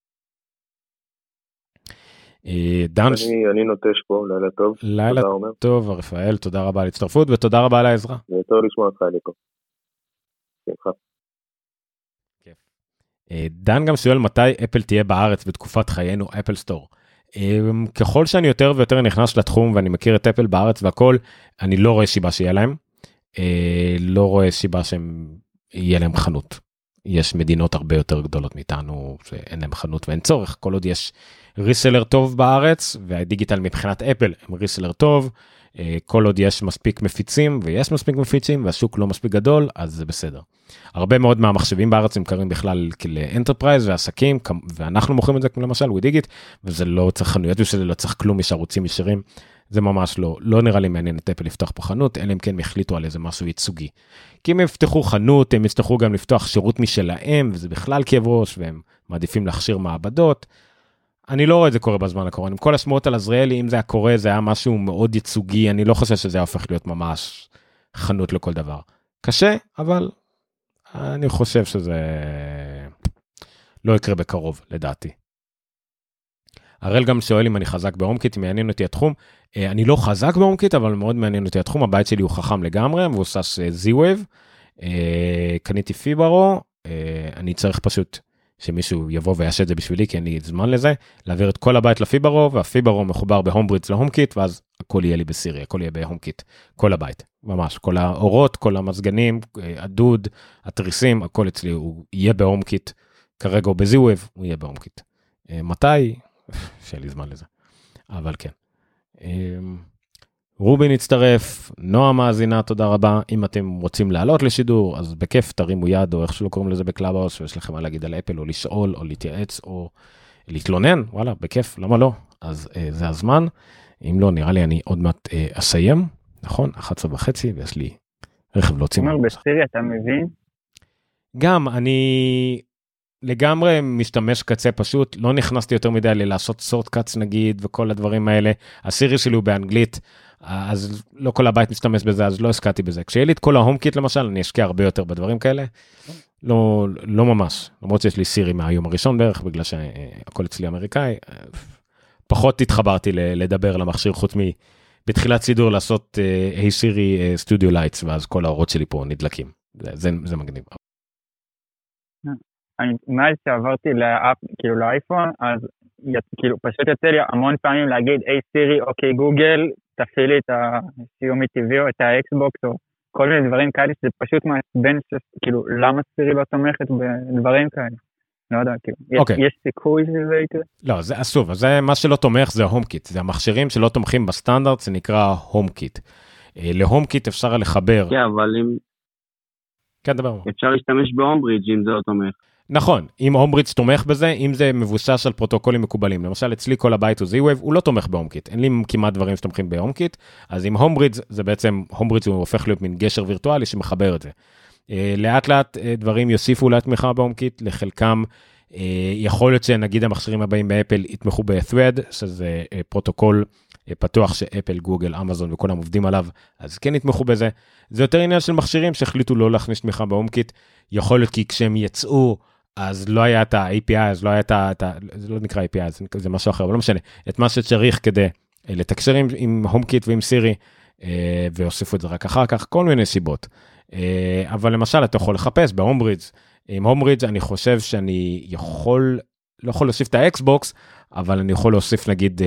אה, דן... אני, אני נוטש פה, לילה טוב. לילה טוב, רפאל, תודה רבה על ההצטרפות ותודה רבה על העזרה. זה טוב לשמוע אותך, אליקו. שמחה. אה, דן גם שואל מתי אפל תהיה בארץ בתקופת חיינו אפל סטור. אמ, ככל שאני יותר ויותר נכנס לתחום ואני מכיר את אפל בארץ והכל, אני לא רואה סיבה שיהיה להם. אה, לא רואה סיבה שהם, יהיה להם חנות. יש מדינות הרבה יותר גדולות מאיתנו שאין להם חנות ואין צורך, כל עוד יש reseller טוב בארץ ו iDigital מבחינת אפל הם reseller טוב, אה, כל עוד יש מספיק מפיצים ויש מספיק מפיצים והשוק לא מספיק גדול אז זה בסדר. הרבה מאוד מהמחשבים בארץ נמכרים בכלל ל enterprise ועסקים ואנחנו מוכרים את זה כמו למשל WeDigIT וזה לא צריך חנויות ושזה לא צריך כלום יש ערוצים ישירים זה ממש לא לא נראה לי מעניין את אפל לפתוח פה חנות אלא אם כן הם החליטו על איזה משהו ייצוגי. כי אם יפתחו חנות הם יצטרכו גם לפתוח שירות משלהם וזה בכלל כאב ראש והם מעדיפים להכשיר מעבדות. אני לא רואה את זה קורה בזמן הקורונה עם כל השמועות על עזריאלי אם זה היה קורה זה היה משהו מאוד ייצוגי אני לא חושב שזה היה הופך להיות ממש חנות לכל דבר. קשה אבל אני חושב שזה לא יקרה בקרוב לדעתי. הראל גם שואל אם אני חזק ב HomeKit, אם מעניין אותי התחום. אה, אני לא חזק ב HomeKit, אבל מאוד מעניין אותי התחום. הבית שלי הוא חכם לגמרי, מבוסס Z-Wave. אה, קניתי Fibaro, אה, אני צריך פשוט שמישהו יבוא ויעשה את זה בשבילי, כי אין לי זמן לזה, להעביר את כל הבית ל Fibaro, וה Fibaro מחובר ב Homebridge ל HomeKit, ואז הכל יהיה לי בסירי, הכל יהיה ב HomeKit, כל הבית, ממש, כל האורות, כל המזגנים, הדוד, התריסים, הכל אצלי, הוא יהיה ב HomeKit, כרגע הוא ב Z-Wave, הוא יהיה ב HomeKit. מתי? (laughs) שאין לי זמן לזה, אבל כן. רובין הצטרף, נועה מאזינה, תודה רבה. אם אתם רוצים לעלות לשידור, אז בכיף תרימו יד, או איך שלא קוראים לזה בקלאבהאוס, ויש לכם מה להגיד על אפל, או לשאול, או להתייעץ, או להתלונן, וואלה, בכיף, למה לא? אז אה, זה הזמן. אם לא, נראה לי אני עוד מעט אה, אסיים, נכון? 11 וחצי, ויש לי רכב להוציא. אומר בסירי, אתה מבין? גם, אני לגמרי משתמש קצה פשוט, לא נכנסתי יותר מדי ללעשות Shortcuts נגיד, וכל הדברים האלה. הסירי שלי הוא באנגלית. אז לא כל הבית משתמש בזה אז לא השקעתי בזה כשיהיה לי את כל ה HomeKit למשל אני אשקיע הרבה יותר בדברים כאלה. לא לא ממש למרות שיש לי סירי מהיום הראשון בערך בגלל שהכל אצלי אמריקאי. פחות התחברתי לדבר למכשיר חוץ בתחילת סידור לעשות Hey Siri studio lights ואז כל האורות שלי פה נדלקים זה, זה, זה מגניב. אני מאז שעברתי לאפל כאילו לאייפון אז כאילו פשוט יוצא לי המון פעמים להגיד Hey Siri, OK Google תפעילי את ה Xiaomi TV או את האקסבוקס או כל מיני דברים כאלה שזה פשוט מעצבן כאילו למה סירי לא תומכת בדברים כאלה. לא יודע, כאילו, okay. יש, אוקיי. יש סיכוי שזה יקרה? לא, זה אסור, זה מה שלא תומך זה ה HomeKit, זה המכשירים שלא תומכים בסטנדרט, זה נקרא HomeKit. ל HomeKit אפשר לחבר. כן, אבל אם... כן, דבר. אפשר להשתמש ב Homebridge אם זה לא תומך. נכון, אם Homebridge תומך בזה, אם זה מבוסס על פרוטוקולים מקובלים. למשל, אצלי כל הבית הוא Z-Wave, הוא לא תומך ב HomeKit. אין לי כמעט דברים שתומכים ב HomeKit, אז עם Homebridge זה בעצם, Homebridge הוא הופך להיות מין גשר וירטואלי שמחבר את זה. אה, לאט לאט אה, דברים יוסיפו אולי תמיכה ב HomeKit, לחלקם אה, יכול להיות שנגיד המכשירים הבאים באפל יתמכו ב-Thread, שזה פרוטוקול פתוח שאפל, גוגל, אמזון וכולם עובדים עליו, אז כן יתמכו בזה. זה יותר עניין של מכשירים שהחליטו לא להכניס תמיכה ב HomeKit. יכול להיות כי כשהם יצאו, אז לא היה את ה-API, אז לא היה את ה... זה לא נקרא API, זה, זה משהו אחר, אבל לא משנה. את מה שצריך כדי לתקשר עם, עם HomeKit ועם סירי, והוסיפו את זה רק אחר כך, כל מיני סיבות. אבל למשל, אתה יכול לחפש ב Homebridge, עם Homebridge אני חושב שאני יכול, לא יכול להוסיף את האקסבוקס, אבל אני יכול להוסיף נגיד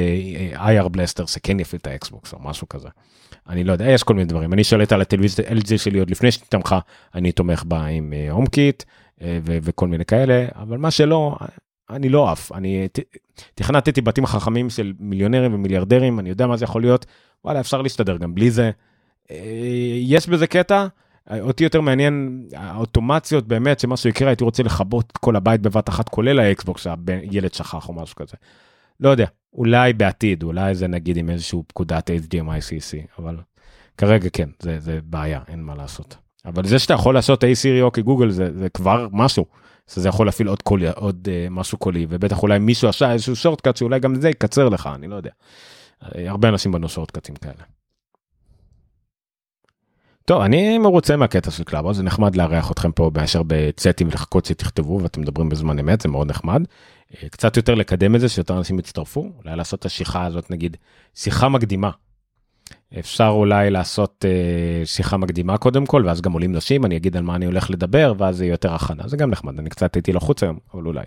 IR blaster שכן יפעיל את האקסבוקס או משהו כזה. אני לא יודע, יש כל מיני דברים. אני שולט על הטלוויזיה LG שלי עוד לפני שתמכה, אני תומך בה עם HomeKit וכל מיני כאלה, אבל מה שלא, אני לא עף. אני תכנתתי בתים חכמים של מיליונרים ומיליארדרים, אני יודע מה זה יכול להיות, וואלה, אפשר להסתדר גם בלי זה. יש בזה קטע, אותי יותר מעניין האוטומציות באמת שמשהו יקרה הייתי רוצה לכבות את כל הבית בבת אחת כולל האקסבוקס שהילד שכח או משהו כזה. לא יודע אולי בעתיד אולי זה נגיד עם איזשהו פקודת HDMI CC אבל כרגע כן זה, זה בעיה אין מה לעשות. אבל זה שאתה יכול לעשות היי סירי או כגוגל זה, זה כבר משהו. זה יכול להפעיל עוד קולי עוד uh, משהו קולי ובטח אולי מישהו עשה איזשהו שורטקאט שאולי גם זה יקצר לך אני לא יודע. הרבה אנשים בנו שורטקאטים כאלה. טוב, אני מרוצה מהקטע של קלאבו, זה נחמד לארח אתכם פה מאשר בצאטים ולחכות שתכתבו ואתם מדברים בזמן אמת, זה מאוד נחמד. אה, קצת יותר לקדם את זה, שיותר אנשים יצטרפו, אולי לעשות את השיחה הזאת, נגיד, שיחה מקדימה. אפשר אולי לעשות uh, שיחה מקדימה קודם כל, ואז גם עולים אנשים, אני אגיד על מה אני הולך לדבר, ואז זה יותר הכנה, זה גם נחמד, אני קצת הייתי לחוץ היום, אבל אולי.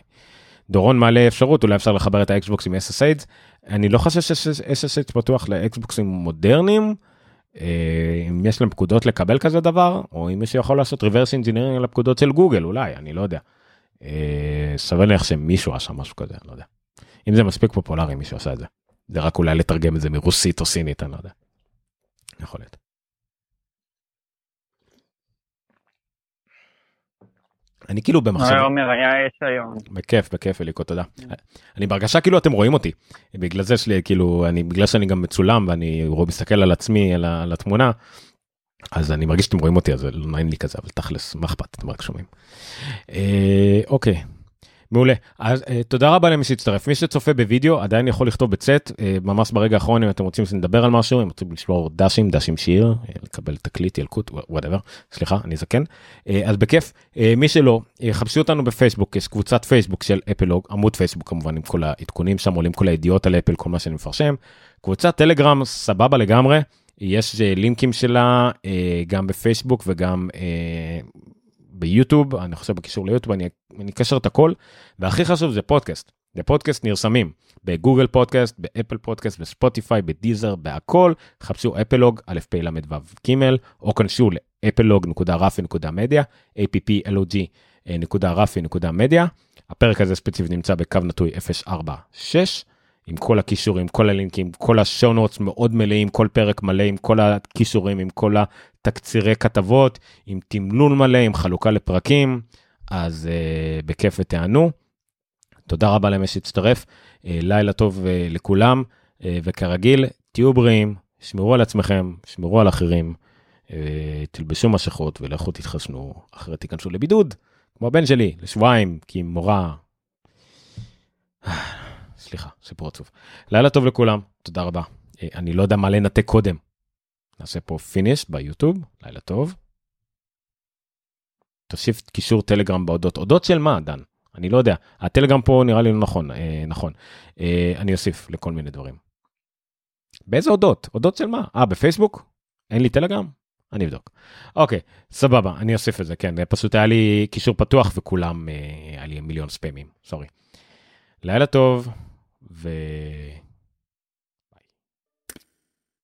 דורון מעלה אפשרות, אולי אפשר לחבר את האקסבוקס עם SSH, אני לא חושב ש-SSH פתוח לאקסבוקסים מודרניים. אה, אם יש להם פקודות לקבל כזה דבר, או אם מישהו יכול לעשות reverse engineering על הפקודות של גוגל, אולי, אני לא יודע. אה, לך שמישהו עשה משהו כזה, לא יודע. אם זה מספיק פופולרי, מישהו עשה את זה. זה רק אולי לתרגם את זה מרוסית או סינית, אני לא יודע. יכול להיות. אני כאילו במחשב... עומר היה אש היום. בכיף, בכיף אליקו, תודה. אני בהרגשה כאילו אתם רואים אותי. בגלל זה שלי, כאילו, אני, בגלל שאני גם מצולם ואני מסתכל על עצמי, על, על התמונה, אז אני מרגיש שאתם רואים אותי, אז זה לא נעים לי כזה, אבל תכלס, מה אכפת, אתם רק שומעים. אה, אוקיי, מעולה. אז uh, תודה רבה למי שהצטרף. מי שצופה בווידאו עדיין יכול לכתוב בצאט, uh, ממש ברגע האחרון אם אתם רוצים שנדבר על משהו, אם רוצים למסור דשים, דשים שיר, uh, לקבל תקליט, ילקוט, whatever, סליחה, אני זקן. Uh, אז בכיף, uh, מי שלא, uh, חפשו אותנו בפייסבוק, יש קבוצת פייסבוק של אפלוג, עמוד פייסבוק כמובן עם כל העדכונים שם, עולים כל הידיעות על אפל, כל מה שאני מפרסם. קבוצת טלגרם, סבבה לגמרי. יש לינקים שלה גם בפייסבוק וגם ביוטיוב, אני חושב בקישור ליוטיוב, אני, אני אקשר את הכל, והכי חשוב זה פודקאסט. זה פודקאסט נרשמים בגוגל פודקאסט, באפל פודקאסט, בספוטיפיי, ב Deezer, בהכל, חפשו אפלוג, א' פ' ל' ו' ג', או כנסו לאפלוג.רפי.מדיה, applog.רפי.מדיה. הפרק הזה ספציפית נמצא בקו נטוי 046. עם כל הקישורים, כל הלינקים, כל ה show notes מאוד מלאים, כל פרק מלא עם כל הקישורים, עם כל התקצירי כתבות, עם תמלול מלא, עם חלוקה לפרקים, אז uh, בכיף ותענו. תודה רבה למי שהצטרף, uh, לילה טוב uh, לכולם, uh, וכרגיל, תהיו בריאים, שמרו על עצמכם, שמרו על אחרים, uh, תלבשו משכות ולכו תתחסנו, אחרת תיכנסו לבידוד, כמו הבן שלי, לשבועיים, כי מורה... סליחה, סיפור עצוב. לילה טוב לכולם, תודה רבה. אה, אני לא יודע מה לנתק קודם. נעשה פה finish ביוטיוב, לילה טוב. תוסיף קישור טלגרם באודות. אודות של מה, דן? אני לא יודע. הטלגרם פה נראה לי לא נכון, אה, נכון. אה, אני אוסיף לכל מיני דברים. באיזה אודות? אודות של מה? אה, בפייסבוק? אין לי טלגרם? אני אבדוק. אוקיי, סבבה, אני אוסיף את זה, כן, פשוט היה לי קישור פתוח וכולם, אה, היה לי מיליון ספאמים, sorry. לילה טוב, ו...